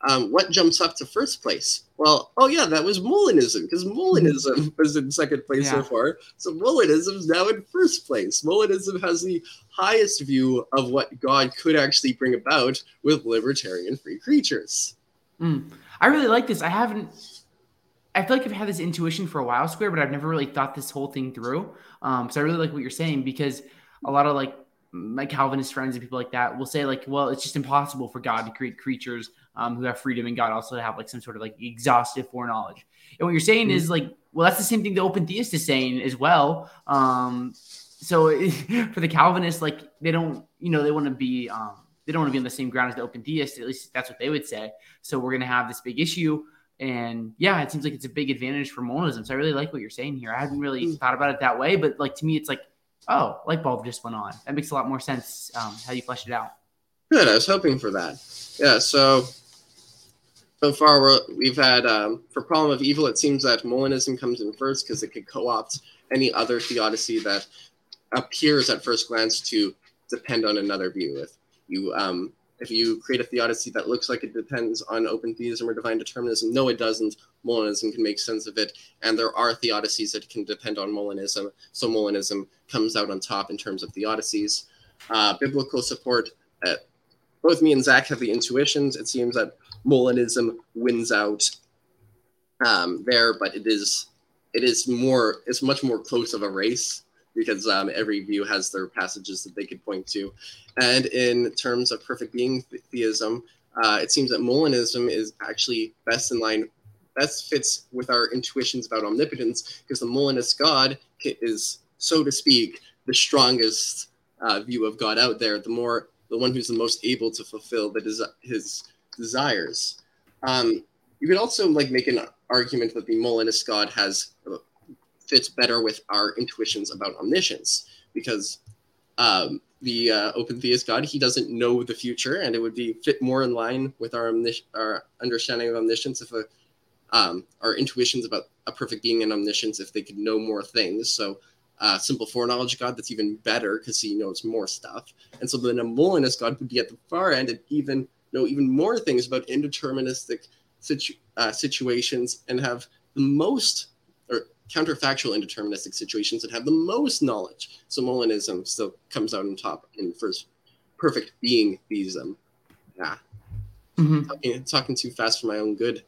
um, what jumps up to first place? Well, oh yeah, that was Molinism because Molinism was in second place yeah. so far. So Molinism is now in first place. Molinism has the highest view of what God could actually bring about with libertarian free creatures. Mm. I really like this. I haven't. I feel like I've had this intuition for a while, Square, but I've never really thought this whole thing through. Um, so I really like what you're saying because a lot of like my Calvinist friends and people like that will say like, well, it's just impossible for God to create creatures um, who have freedom and God also have like some sort of like exhaustive foreknowledge. And what you're saying mm-hmm. is like, well, that's the same thing the open theist is saying as well. Um, so for the Calvinists, like they don't, you know, they want to be, um, they don't want to be on the same ground as the open theist. At least that's what they would say. So we're going to have this big issue. And yeah, it seems like it's a big advantage for Molinism. So I really like what you're saying here. I hadn't really mm. thought about it that way, but like to me, it's like, oh, light bulb just went on. That makes a lot more sense um, how you flesh it out. Good. I was hoping for that. Yeah. So so far we have had um, for problem of evil. It seems that Molinism comes in first because it could co-opt any other theodicy that appears at first glance to depend on another view. If you um, if you create a theodicy that looks like it depends on open theism or divine determinism, no, it doesn't. Molinism can make sense of it, and there are theodicies that can depend on Molinism. So Molinism comes out on top in terms of theodicies. Uh, biblical support. Uh, both me and Zach have the intuitions. It seems that Molinism wins out um, there, but it is it is more it's much more close of a race because um, every view has their passages that they could point to. And in terms of perfect being theism, uh, it seems that Molinism is actually best in line, best fits with our intuitions about omnipotence because the Molinist God is, so to speak, the strongest uh, view of God out there, the more, the one who's the most able to fulfill the des- his desires. Um, you could also like make an argument that the Molinist God has fits better with our intuitions about omniscience because um, the uh, open theist God he doesn't know the future, and it would be fit more in line with our omnis- our understanding of omniscience if a um, our intuitions about a perfect being and omniscience if they could know more things. So uh, simple foreknowledge God that's even better because he knows more stuff. And so then a Molinist God would be at the far end and even know even more things about indeterministic situ- uh, situations and have the most or counterfactual indeterministic situations that have the most knowledge. So Molinism still comes out on top in first perfect being theism. Yeah. Mm-hmm. Talking, talking too fast for my own good.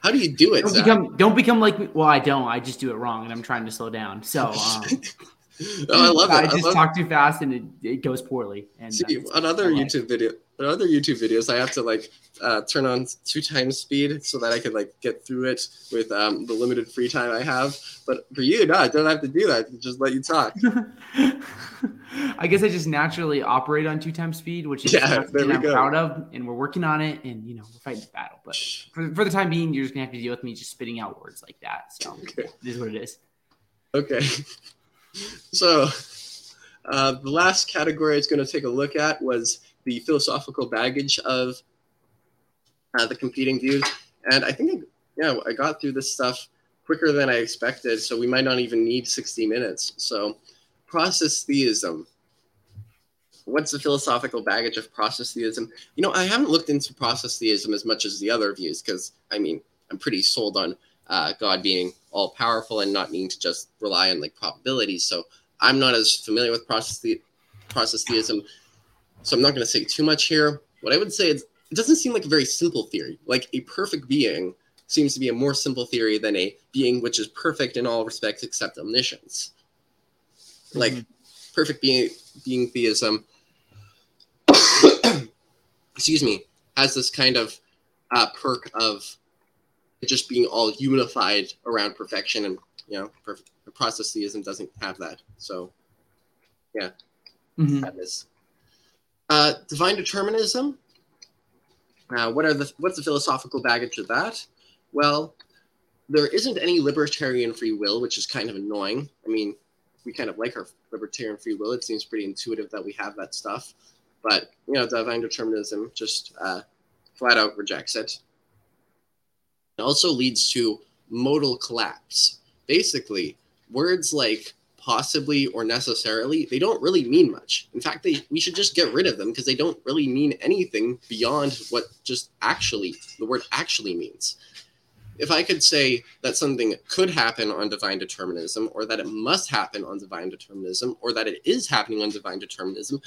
How do you do it? Don't become, don't become like me. Well, I don't. I just do it wrong, and I'm trying to slow down. So, um, oh, I love it. I just I talk too fast, and it, it goes poorly. And See, on other YouTube video, on other YouTube videos, I have to like uh, turn on two times speed so that I can like get through it with um, the limited free time I have. But for you, no, I don't have to do that. Just let you talk. I guess I just naturally operate on two times speed, which is yeah, something I'm go. proud of, and we're working on it. And you know, we're fighting the battle. But for, for the time being, you're just gonna have to deal with me just spitting out words like that. So okay. it is what it is. Okay. so uh, the last category I was going to take a look at was the philosophical baggage of uh, the competing views. And I think, yeah, I got through this stuff quicker than I expected. So we might not even need 60 minutes. So, process theism. What's the philosophical baggage of process theism? You know, I haven't looked into process theism as much as the other views because, I mean, I'm pretty sold on uh, God being all powerful and not needing to just rely on like probabilities. So I'm not as familiar with process, the- process theism. So I'm not going to say too much here. What I would say is it doesn't seem like a very simple theory. Like a perfect being seems to be a more simple theory than a being which is perfect in all respects except omniscience. Mm-hmm. Like perfect being being theism, excuse me, has this kind of uh, perk of just being all unified around perfection, and you know, perfect process theism doesn't have that. So, yeah, mm-hmm. that is uh, divine determinism uh, what are the what's the philosophical baggage of that? Well, there isn't any libertarian free will, which is kind of annoying. I mean, we kind of like our libertarian free will. It seems pretty intuitive that we have that stuff, but you know, divine determinism just uh, flat out rejects it. It also leads to modal collapse. Basically, words like possibly or necessarily, they don't really mean much. In fact, they we should just get rid of them because they don't really mean anything beyond what just actually the word actually means. If I could say that something could happen on divine determinism, or that it must happen on divine determinism, or that it is happening on divine determinism,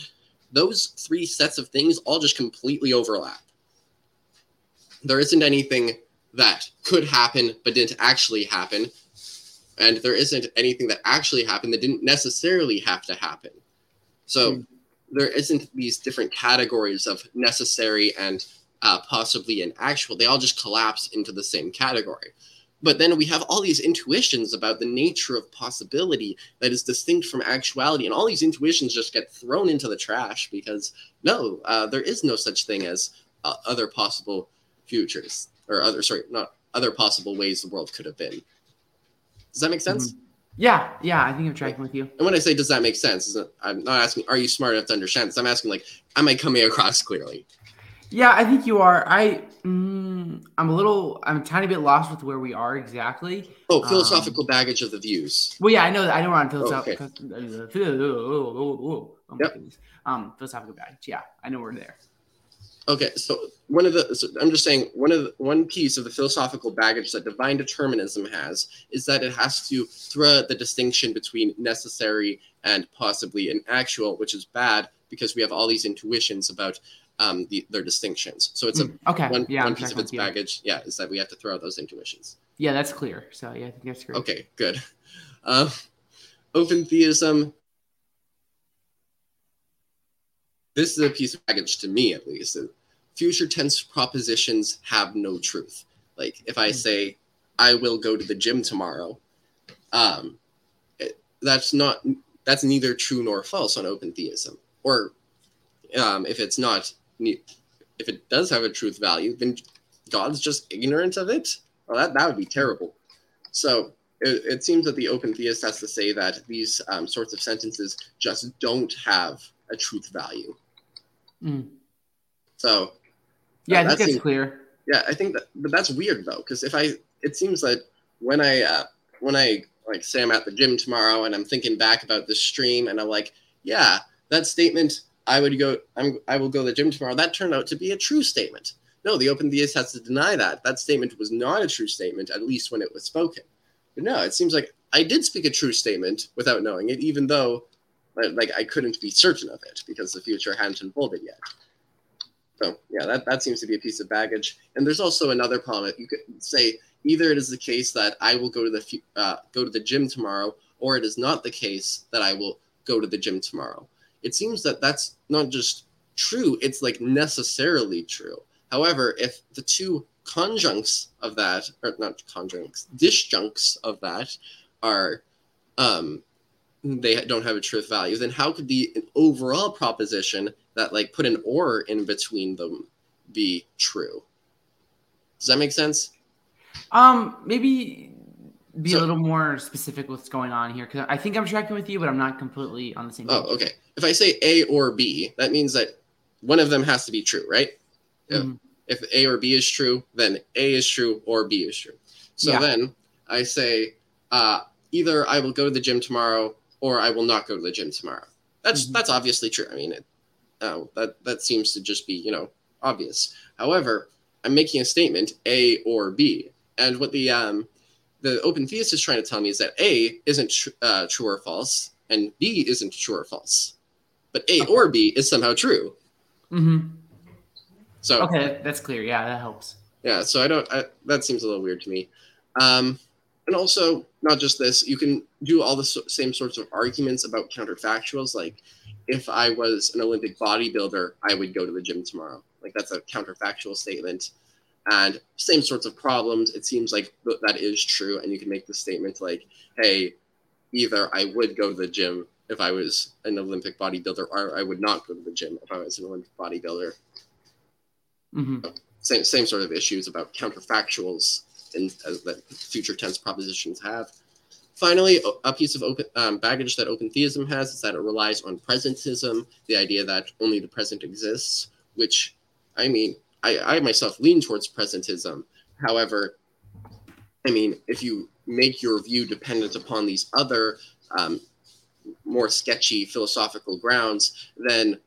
those three sets of things all just completely overlap. There isn't anything that could happen but didn't actually happen and there isn't anything that actually happened that didn't necessarily have to happen. So mm. there isn't these different categories of necessary and uh, possibly an actual. They all just collapse into the same category. But then we have all these intuitions about the nature of possibility that is distinct from actuality, and all these intuitions just get thrown into the trash because no, uh, there is no such thing as uh, other possible futures or other sorry, not other possible ways the world could have been. Does that make sense? Mhm. Yeah, yeah, I think I'm tracking with you. And when I say does that make sense, I'm not asking are you smart enough to understand this. I'm asking like am I coming across clearly? Yeah, I think you are. I, mm, I'm a little, I'm a tiny bit lost with where we are exactly. Oh, philosophical baggage of the views. Well, yeah, I know that. I know we're on Oh, okay. philosophical. Oh, Yep. goodness. Um, philosophical baggage. Yeah, I know we're there. Okay, so one of the so I'm just saying one of the, one piece of the philosophical baggage that divine determinism has is that it has to throw the distinction between necessary and possibly an actual, which is bad because we have all these intuitions about um, the, their distinctions. So it's a Mm, okay. one, yeah, one I'm piece of its you. baggage. Yeah, is that we have to throw out those intuitions. Yeah, that's clear. So yeah, I think that's great. Okay, good. Uh, open theism. This is a piece of baggage to me, at least. Future tense propositions have no truth. Like if I Hmm. say, "I will go to the gym tomorrow," um, it- that's not that's neither true nor false on open theism. Or um, if it's not, if it does have a truth value, then God's just ignorant of it. Well, that that would be terrible. So it, it seems that the open theist has to say that these um, sorts of sentences just don't have a truth value. Mm. So Yeah, I that think that's seems- clear. yeah, I think that, but that's weird though, because if I, it seems that when I, uh, when I like say I'm at the gym tomorrow and I'm thinking back about this stream and I'm like, yeah, that statement, I would go, I'm, I will go to the gym tomorrow. That turned out to be a true statement. No, the open theist has to deny that. That statement was not a true statement, at least when it was spoken. But no, it seems like I did speak a true statement without knowing it, even though, like, I couldn't be certain of it because the future hadn't unfolded yet. So yeah, that, that seems to be a piece of baggage. And there's also another problem. You could say either it is the case that I will go to the uh, go to the gym tomorrow, or it is not the case that I will go to the gym tomorrow. It seems that that's not just true; it's like necessarily true. However, if the two conjuncts of that, or not conjuncts, disjuncts of that, are um, they don't have a truth value, then how could the overall proposition that like put an or in between them be true? Does that make sense? Um, maybe be So- a little more specific what's going on here because I think I'm tracking with you, but I'm not completely on the same. Oh, page. okay. If I say A or B, that means that one of them has to be true, right? Mhm. If A or B is true, then A is true or B is true. So Yeah. then I say uh, either I will go to the gym tomorrow or I will not go to the gym tomorrow. That's Mhm. that's obviously true. I mean, it, uh, that that seems to just be you know obvious. However, I'm making a statement A or B, and what the um, the open theist is trying to tell me is that A isn't tr- uh, true or false, and B isn't true or false, but A Okay. or B is somehow true. Mhm. So Okay, that's clear. Yeah, that helps. yeah, so I don't. I, that seems a little weird to me. Um, and also, not just this, you can do all the so- same sorts of arguments about counterfactuals. Like, if I was an Olympic bodybuilder, I would go to the gym tomorrow. Like, that's a counterfactual statement. And same sorts of problems. It seems like th- that is true. And you can make the statement like, hey, either I would go to the gym if I was an Olympic bodybuilder, or I would not go to the gym if I was an Olympic bodybuilder hmm same same sort of issues about counterfactuals and uh, that future tense propositions have. Finally, a piece of open um, baggage that open theism has is that it relies on presentism, the idea that only the present exists. Which, I mean, I, I myself lean towards presentism. However, I mean, if you make your view dependent upon these other um, more sketchy philosophical grounds, then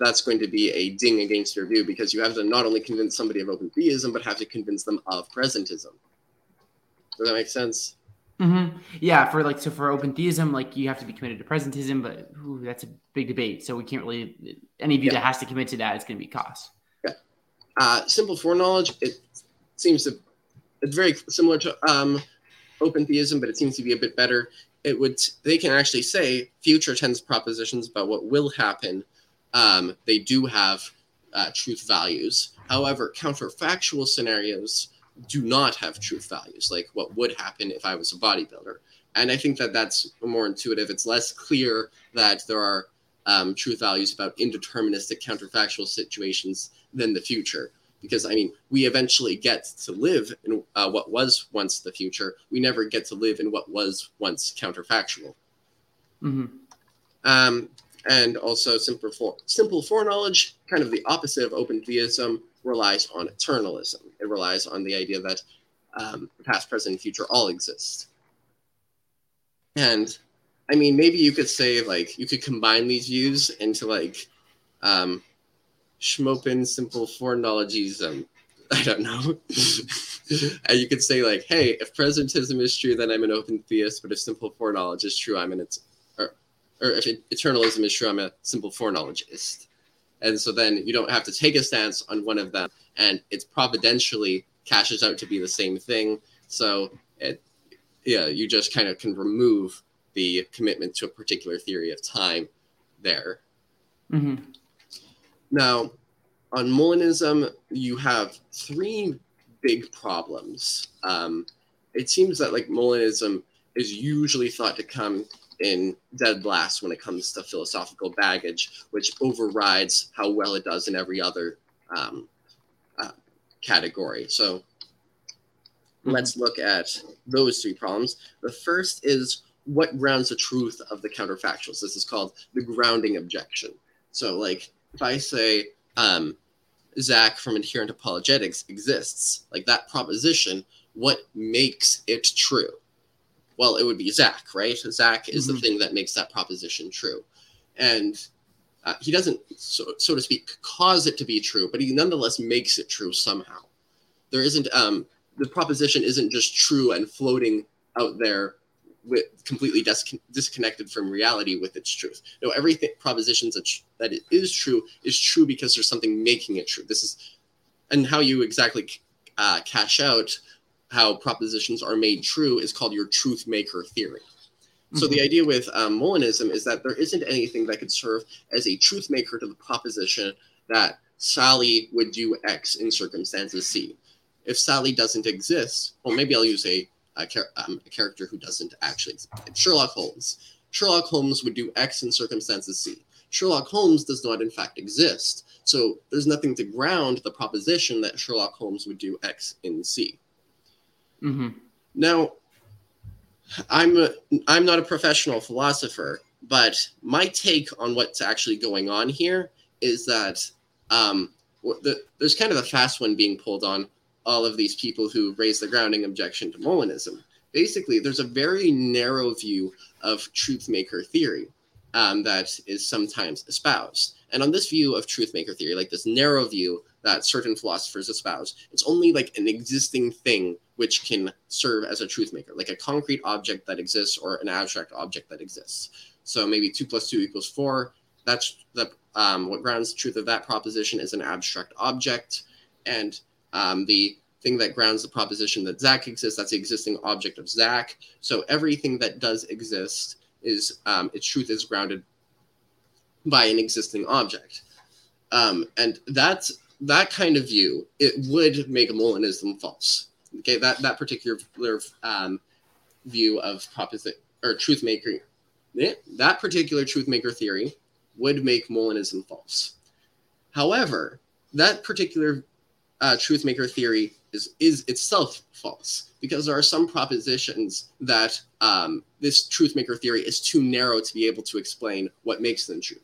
that's going to be a ding against your view because you have to not only convince somebody of open theism, but have to convince them of presentism. Does that make sense? hmm Yeah, for like so for open theism, like you have to be committed to presentism, but ooh, that's a big debate. So we can't really any view Yeah. that has to commit to that is going to be cost. Uh, simple foreknowledge, it seems to, it's very similar to um, open theism, but it seems to be a bit better. It would, they can actually say future tense propositions about what will happen. Um, they do have uh, truth values. However, counterfactual scenarios do not have truth values, like what would happen if I was a bodybuilder. And I think that that's more intuitive. It's less clear that there are um, truth values about indeterministic counterfactual situations than the future. because I mean, we eventually get to live in uh, what was once the future. We never get to live in what was once counterfactual. Mm-hmm. Um, and also simple, for, simple foreknowledge, kind of the opposite of open theism, relies on eternalism. It relies on the idea that um, past, present, and future all exist. And I mean, maybe you could say like you could combine these views into like um, Schmopen simple foreknowledgeism. I don't know. and you could say like, hey, if presentism is true, then I'm an open theist. But if simple foreknowledge is true, I'm an or, or if eternalism is true, I'm a simple foreknowledgeist. And so then you don't have to take a stance on one of them, and it's providentially cashes out to be the same thing. So it, yeah, you just kind of can remove the commitment to a particular theory of time there. Mm-hmm. Now, on Molinism, you have three big problems. Um, it seems that like Molinism is usually thought to come in dead last when it comes to philosophical baggage, which overrides how well it does in every other um, uh, category. So mm-hmm. let's look at those three problems. The first is what grounds the truth of the counterfactuals. This is called the grounding objection. So, like, if I say um, Zach from Adherent Apologetics exists, like that proposition, what makes it true? Well, it would be Zach, right? Zach is mm-hmm. the thing that makes that proposition true. And uh, he doesn't, so, so to speak, cause it to be true, but he nonetheless makes it true somehow. There isn't, um, the proposition isn't just true and floating out there with completely dis- disconnected from reality with its truth. No, everything propositions that, tr- that it is true is true because there's something making it true. This is, and how you exactly uh, cash out how propositions are made true is called your truth maker theory. So mm-hmm. the idea with um, Molinism is that there isn't anything that could serve as a truth maker to the proposition that Sally would do X in circumstances C. If Sally doesn't exist, well, maybe I'll use a, a, um, a character who doesn't actually exist. Sherlock Holmes. Sherlock Holmes would do X in circumstances C. Sherlock Holmes does not, in fact, exist. So there's nothing to ground the proposition that Sherlock Holmes would do X in C. Mm-hmm. Now, I'm a, I'm not a professional philosopher, but my take on what's actually going on here is that um, the, there's kind of a fast one being pulled on all of these people who raise the grounding objection to Molinism. Basically, there's a very narrow view of truth maker theory um, that is sometimes espoused. And on this view of truth maker theory, like this narrow view that certain philosophers espouse, it's only like an existing thing which can serve as a truth maker, like a concrete object that exists or an abstract object that exists. So maybe two plus two equals four. That's the um, what grounds the truth of that proposition is an abstract object, and um, the thing that grounds the proposition that Zach exists, that's the existing object of Zach. So everything that does exist is um, its truth is grounded by an existing object. Um, and that's that kind of view, it would make a Molinism false. Okay, that that particular um, view of proposition or truth maker, that particular truth maker theory would make Molinism false. However, that particular uh, truth maker theory is is itself false because there are some propositions that um, this truth maker theory is too narrow to be able to explain what makes them true,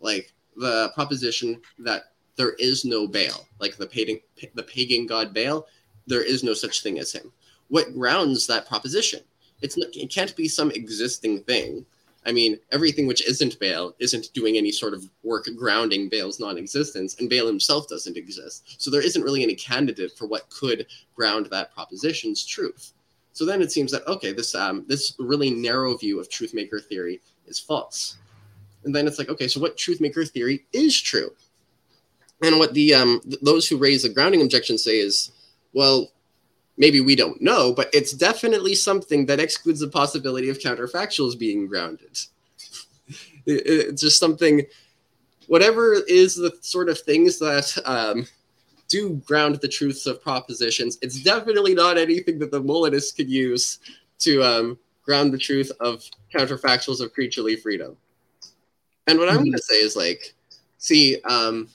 like the proposition that there is no Baal, like the pagan, the pagan god Baal. There is no such thing as him. What grounds that proposition? It's not, it can't be some existing thing. I mean, everything which isn't Baal isn't doing any sort of work grounding Baal's non-existence, and Baal himself doesn't exist. So there isn't really any candidate for what could ground that proposition's truth. So then it seems that okay, this um, this really narrow view of truth maker theory is false. And then it's like, okay, so what truth maker theory is true? And what the um, th- those who raise the grounding objection say is, well, maybe we don't know, but it's definitely something that excludes the possibility of counterfactuals being grounded. it, it's just something, whatever is the sort of things that um, do ground the truths of propositions. It's definitely not anything that the Molinists could use to um, ground the truth of counterfactuals of creaturely freedom. And what I'm mm-hmm. going to say is like, see, um,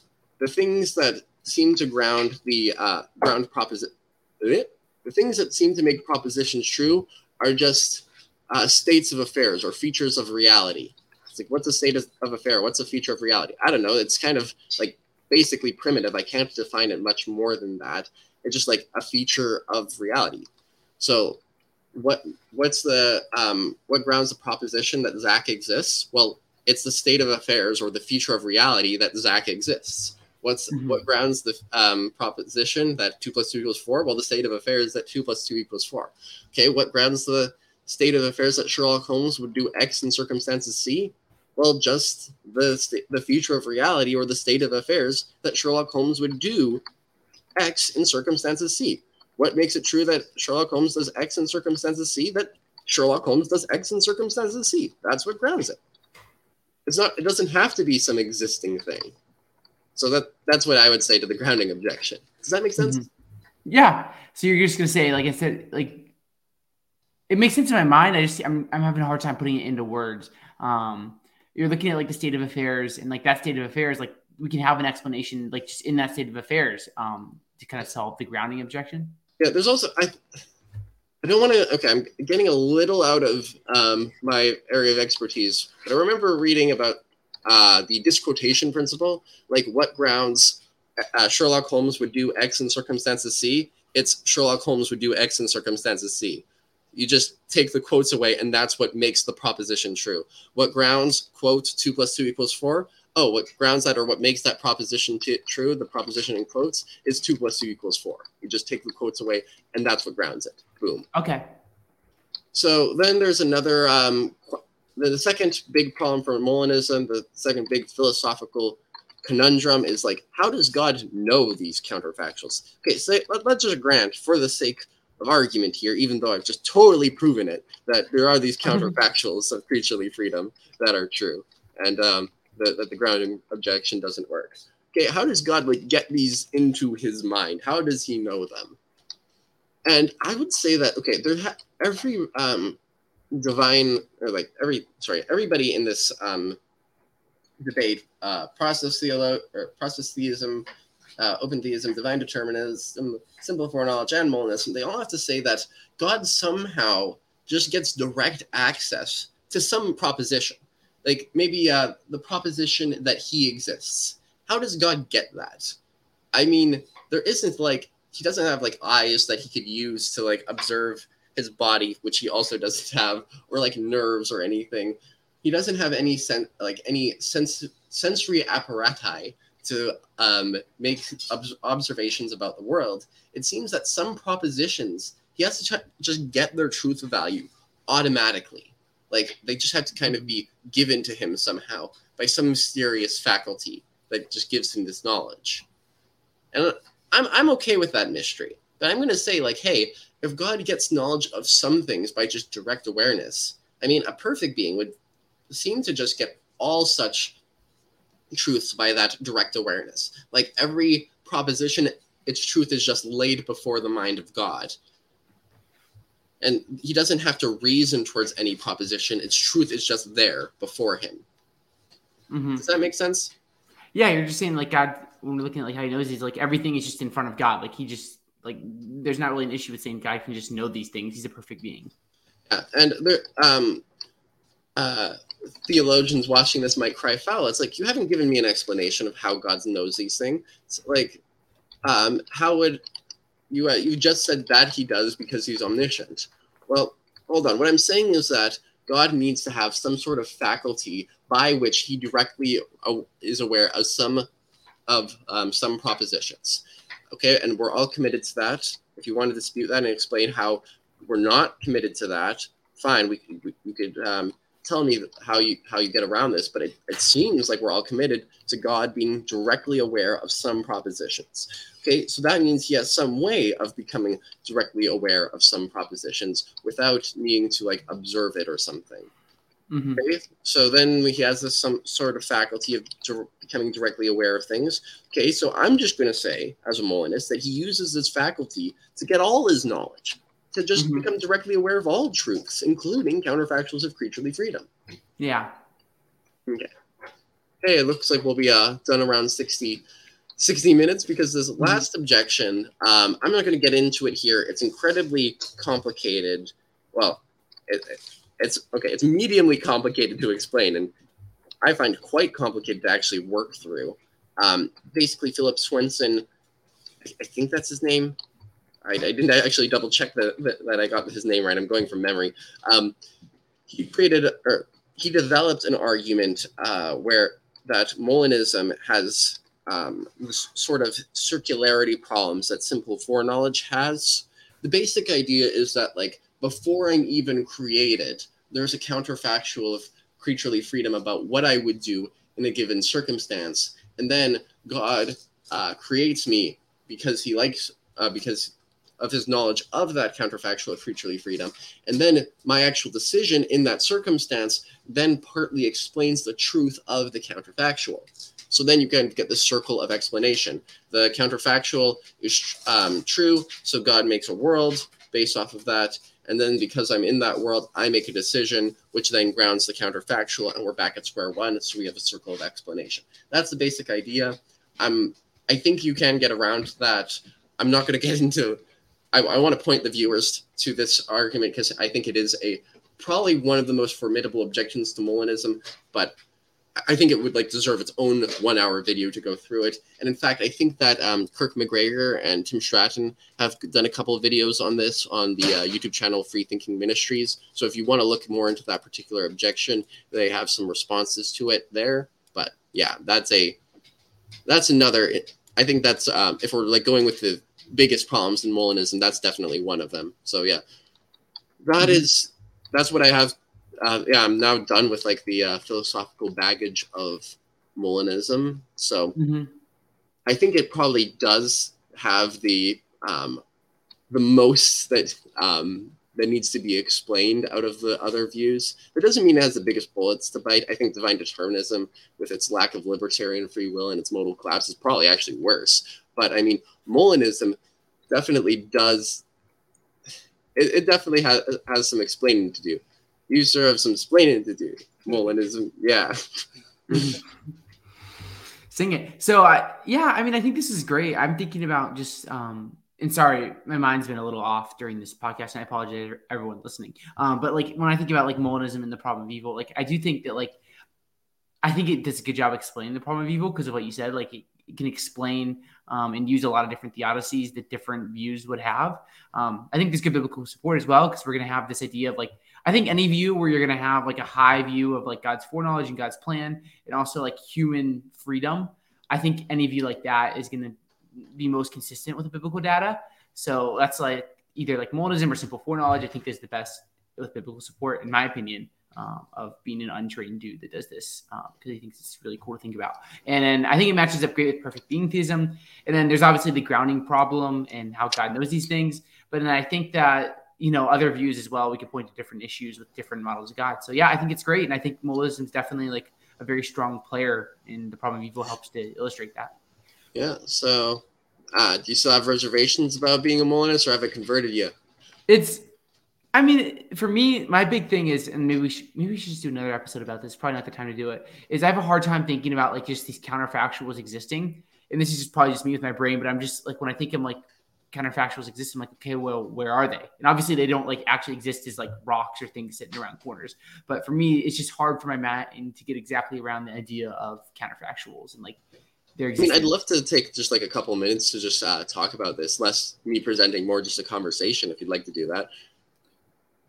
the things that seem to ground the uh, ground proposition. The things that seem to make propositions true are just uh, states of affairs or features of reality. It's like, what's a state of, of affair? What's a feature of reality? I don't know. It's kind of like basically primitive. I can't define it much more than that. It's just like a feature of reality. So, what what's the um, what grounds the proposition that Zach exists? Well, it's the state of affairs or the feature of reality that Zach exists. What's mm-hmm. what grounds the um, proposition that two plus two equals four? Well, the state of affairs that two plus two equals four. Okay, what grounds the state of affairs that Sherlock Holmes would do X in circumstances C? Well, just the st- the future of reality or the state of affairs that Sherlock Holmes would do X in circumstances C. What makes it true that Sherlock Holmes does X in circumstances C? That Sherlock Holmes does X in circumstances C. That's what grounds it. It's not. It doesn't have to be some existing thing. So that that's what I would say to the grounding objection. Does that make sense? Mm-hmm. Yeah. So you're just gonna say like I said like it makes sense in my mind. I just I'm I'm having a hard time putting it into words. Um, you're looking at like the state of affairs and like that state of affairs, like we can have an explanation like just in that state of affairs um, to kind of solve the grounding objection. Yeah, there's also I I don't want to. Okay, I'm getting a little out of um, my area of expertise, but I remember reading about uh, the disquotation principle, like what grounds uh, Sherlock Holmes would do X in circumstances C. It's Sherlock Holmes would do X in circumstances C. You just take the quotes away, and that's what makes the proposition true. What grounds quote two plus two equals four? Oh, what grounds that or what makes that proposition t- true, the proposition in quotes, is two plus two equals four. You just take the quotes away, and that's what grounds it. Boom. Okay. So then there's another, um, the second big problem for Molinism, the second big philosophical conundrum is like, how does God know these counterfactuals? Okay, so let, let's just grant, for the sake of argument here, even though I've just totally proven it, that there are these counterfactuals of creaturely freedom that are true. And um, that, that the grounding objection doesn't work. Okay, how does God like get these into his mind? How does he know them? And I would say that okay, there ha- every um, divine or like every sorry everybody in this um, debate, uh, process theolo- or process theism, uh, open theism, divine determinism, simple foreknowledge, and Molinism, they all have to say that God somehow just gets direct access to some proposition like maybe uh, the proposition that he exists. How does God get that? I mean, there isn't like he doesn't have like eyes that he could use to like observe his body, which he also doesn't have, or like nerves or anything. He doesn't have any sense like any sense sensory apparatus to um, make ob- observations about the world. It seems that some propositions he has to just get their truth value automatically like they just have to kind of be given to him somehow by some mysterious faculty that just gives him this knowledge. And I'm I'm okay with that mystery. But I'm gonna say, like, hey, if God gets knowledge of some things by just direct awareness, I mean, a perfect being would seem to just get all such truths by that direct awareness. Like every proposition, its truth is just laid before the mind of God and he doesn't have to reason towards any proposition. Its truth is just there before him. Mm-hmm. Does that make sense? Yeah, you're just saying like God. When we're looking at like how he knows, he's like everything is just in front of God. Like he just like there's not really an issue with saying God can just know these things. He's a perfect being. Yeah, and there, um, uh, theologians watching this might cry foul. It's like you haven't given me an explanation of how God knows these things. It's like, um, how would you uh, you just said that he does because he's omniscient. Well, hold on. What I'm saying is that God needs to have some sort of faculty by which he directly uh, is aware of some of um, some propositions. Okay, and we're all committed to that. If you want to dispute that and explain how we're not committed to that, fine. We, we, we could um, tell me how you how you get around this, but it, it seems like we're all committed to God being directly aware of some propositions. Okay, so that means he has some way of becoming directly aware of some propositions without needing to like observe it or something. Mm-hmm. So then he has this some sort of faculty of di- becoming directly aware of things. Okay, so I'm just going to say, as a Molinist, that he uses this faculty to get all his knowledge to just mm-hmm. become directly aware of all truths, including counterfactuals of creaturely freedom. Yeah. Okay. Hey, it looks like we'll be uh, done around 60, 60 minutes because this last objection, um, I'm not going to get into it here. It's incredibly complicated. Well, it, it's okay. It's mediumly complicated to explain, and I find quite complicated to actually work through. Um, basically, Philip Swenson, I, I, think that's his name. I, I didn't actually double check that, that, that I got his name right. I'm going from memory. Um, he created or he developed an argument uh, where that Molinism has um, sort of circularity problems that simple foreknowledge has. The basic idea is that like before I'm even created, there's a counterfactual of creaturely freedom about what I would do in a given circumstance, and then God uh, creates me because He likes uh, because of His knowledge of that counterfactual of creaturely freedom, and then my actual decision in that circumstance then partly explains the truth of the counterfactual. So then you can get the circle of explanation. The counterfactual is um, true, so God makes a world based off of that. And then because I'm in that world, I make a decision, which then grounds the counterfactual, and we're back at square one. So we have a circle of explanation. That's the basic idea. I'm, I think you can get around that. I'm not going to get into. I, I want to point the viewers to this argument because I think it is a probably one of the most formidable objections to Molinism, but I think it would like deserve its own one hour video to go through it. And in fact, I think that um, Kirk MacGregor and Tim Stratton have done a couple of videos on this on the uh, YouTube channel Free Thinking Ministries. So if you want to look more into that particular objection, they have some responses to it there. But yeah, that's a that's another. I think that's um, if we're like going with the biggest problems in Molinism, that's definitely one of them. So yeah, that mm-hmm. is that's what I have uh, yeah, I'm now done with like the uh, philosophical baggage of Molinism. So mm-hmm. I think it probably does have the um, the most that um, that needs to be explained out of the other views. That doesn't mean it has the biggest bullets to bite. I think divine determinism, with its lack of libertarian free will and its modal collapse, is probably actually worse. But I mean, Molinism definitely does. It, it definitely has, has some explaining to do you sure have some explaining to do. Molinism, yeah. Sing it. So, yeah, I mean, I think this is great. I'm thinking about just, um, and sorry, my mind's been a little off during this podcast, and I apologize to everyone listening. Um, but like when I think about like Molinism and the problem of evil, like I do think that like I think it does a good job explaining the problem of evil because of what you said. Like it, it can explain um, and use a lot of different theodicies that different views would have. Um, I think there's good biblical support as well because we're going to have this idea of like I think any view where you're going to have like a high view of like God's foreknowledge and God's plan and also like human freedom, I think any view like that is going to be most consistent with the biblical data. So that's like either like Molinism or simple foreknowledge. I think is the best with biblical support, in my opinion, um, of being an untrained dude that does this because um, he thinks it's really cool to think about. And then I think it matches up great with perfect being theism. And then there's obviously the grounding problem and how God knows these things. But then I think that you know other views as well. We can point to different issues with different models of God. So yeah, I think it's great, and I think Molinism is definitely like a very strong player in the problem of evil. Helps to illustrate that. Yeah. So, uh, do you still have reservations about being a Molinist, or have it converted you? It's. I mean, for me, my big thing is, and maybe we should, maybe we should just do another episode about this. Probably not the time to do it. Is I have a hard time thinking about like just these counterfactuals existing, and this is just probably just me with my brain. But I'm just like when I think I'm like counterfactuals exist. I'm like, okay, well, where are they? And obviously, they don't like actually exist as like rocks or things sitting around corners. But for me, it's just hard for my mat and to get exactly around the idea of counterfactuals and like their. I mean, I'd love to take just like a couple minutes to just uh, talk about this, less me presenting, more just a conversation. If you'd like to do that.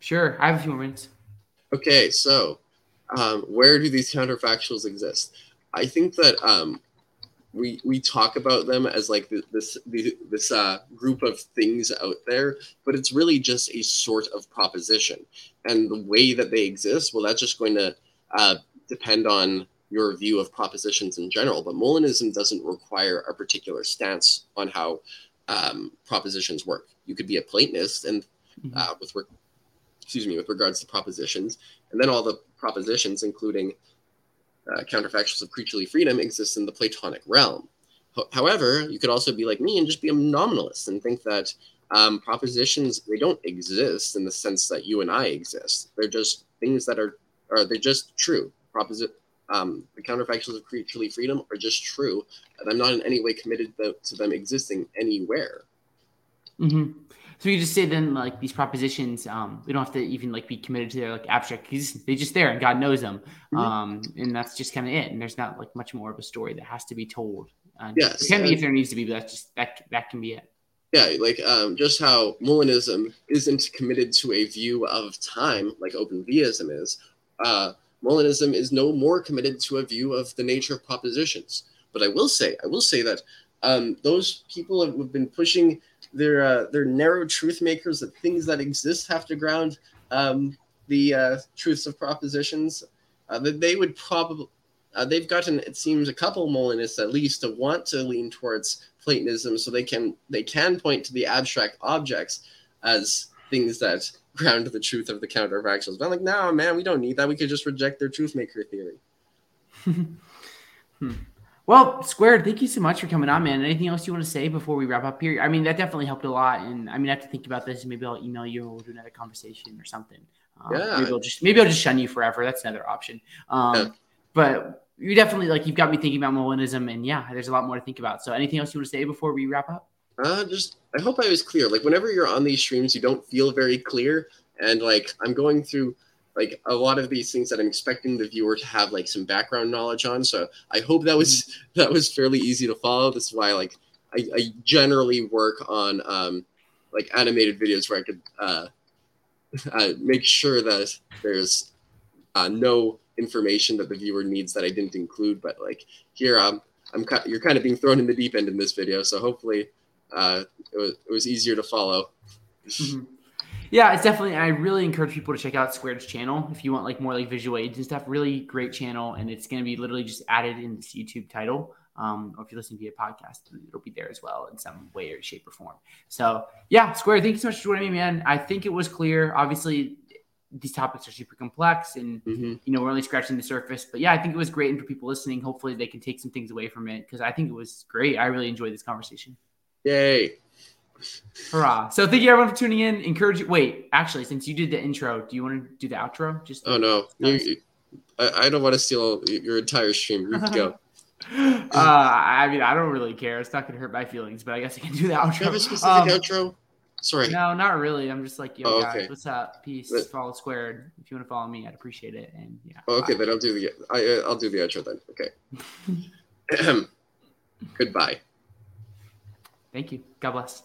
Sure, I have a few minutes. Okay, so um, where do these counterfactuals exist? I think that um, we we talk about them as like this this uh, group of things out there, but it's really just a sort of proposition, and the way that they exist, well, that's just going to uh, depend on your view of propositions in general. But Molinism doesn't require a particular stance on how um, propositions work. You could be a Platonist, and mm-hmm. uh, with re- excuse me, with regards to propositions, and then all the propositions, including uh, counterfactuals of creaturely freedom exist in the Platonic realm. H- however, you could also be like me and just be a nominalist and think that um, propositions they don't exist in the sense that you and I exist. They're just things that are, or they're just true. Proposi- um, the counterfactuals of creaturely freedom are just true, and I'm not in any way committed to them existing anywhere. Mm-hmm. So you just say then like these propositions, um, we don't have to even like be committed to their like abstract because they just there and God knows them, mm-hmm. um, and that's just kind of it. And there's not like much more of a story that has to be told. Uh, yes, it can be if there needs to be, but that's just that that can be it. Yeah, like um, just how Molinism isn't committed to a view of time like open theism is. Uh, Molinism is no more committed to a view of the nature of propositions. But I will say, I will say that um, those people have been pushing their uh, their narrow truth makers that things that exist have to ground um, the uh, truths of propositions. Uh, that they would probably uh, they've gotten it seems a couple Molinists at least to want to lean towards Platonism, so they can they can point to the abstract objects as things that ground the truth of the counterfactuals. But I'm like, no, man, we don't need that. We could just reject their truth maker theory. hmm. Well, Squared, thank you so much for coming on, man. Anything else you want to say before we wrap up here? I mean, that definitely helped a lot. And I mean, I have to think about this. Maybe I'll email you or we'll do another conversation or something. Um, yeah. Maybe I'll just maybe I'll just shun you forever. That's another option. Um, yeah. But you definitely like you've got me thinking about Molinism, and yeah, there's a lot more to think about. So, anything else you want to say before we wrap up? Uh, just I hope I was clear. Like whenever you're on these streams, you don't feel very clear, and like I'm going through like a lot of these things that I'm expecting the viewer to have like some background knowledge on. So I hope that was mm-hmm. that was fairly easy to follow. This is why like I, I generally work on um, like animated videos where I could uh, uh, make sure that there's uh, no information that the viewer needs that I didn't include. But like here, um, I'm you're kind of being thrown in the deep end in this video, so hopefully uh, it was it was easier to follow. Mm-hmm. Yeah, it's definitely. I really encourage people to check out Squared's channel if you want like more like visual aids and stuff. Really great channel, and it's going to be literally just added in this YouTube title. Um, or if you're listening via podcast, it'll be there as well in some way or shape or form. So yeah, Square, thank you so much for joining me, man. I think it was clear. Obviously, these topics are super complex, and mm-hmm. you know we're only scratching the surface. But yeah, I think it was great, and for people listening, hopefully they can take some things away from it because I think it was great. I really enjoyed this conversation. Yay! Hurrah. So thank you everyone for tuning in. Encourage you. Wait, actually, since you did the intro, do you want to do the outro? Just Oh no. You, I, I, don't want to steal your entire stream. You go. uh, I mean, I don't really care. It's not gonna hurt my feelings, but I guess I can do the outro. Do you have a specific um, outro? Sorry. No, not really. I'm just like, yo, oh, okay. guys, what's up? Peace. But, follow squared. If you want to follow me, I'd appreciate it. And yeah. Oh, okay, bye. then I'll do the I, I'll do the outro then. Okay. Goodbye. Thank you. God bless.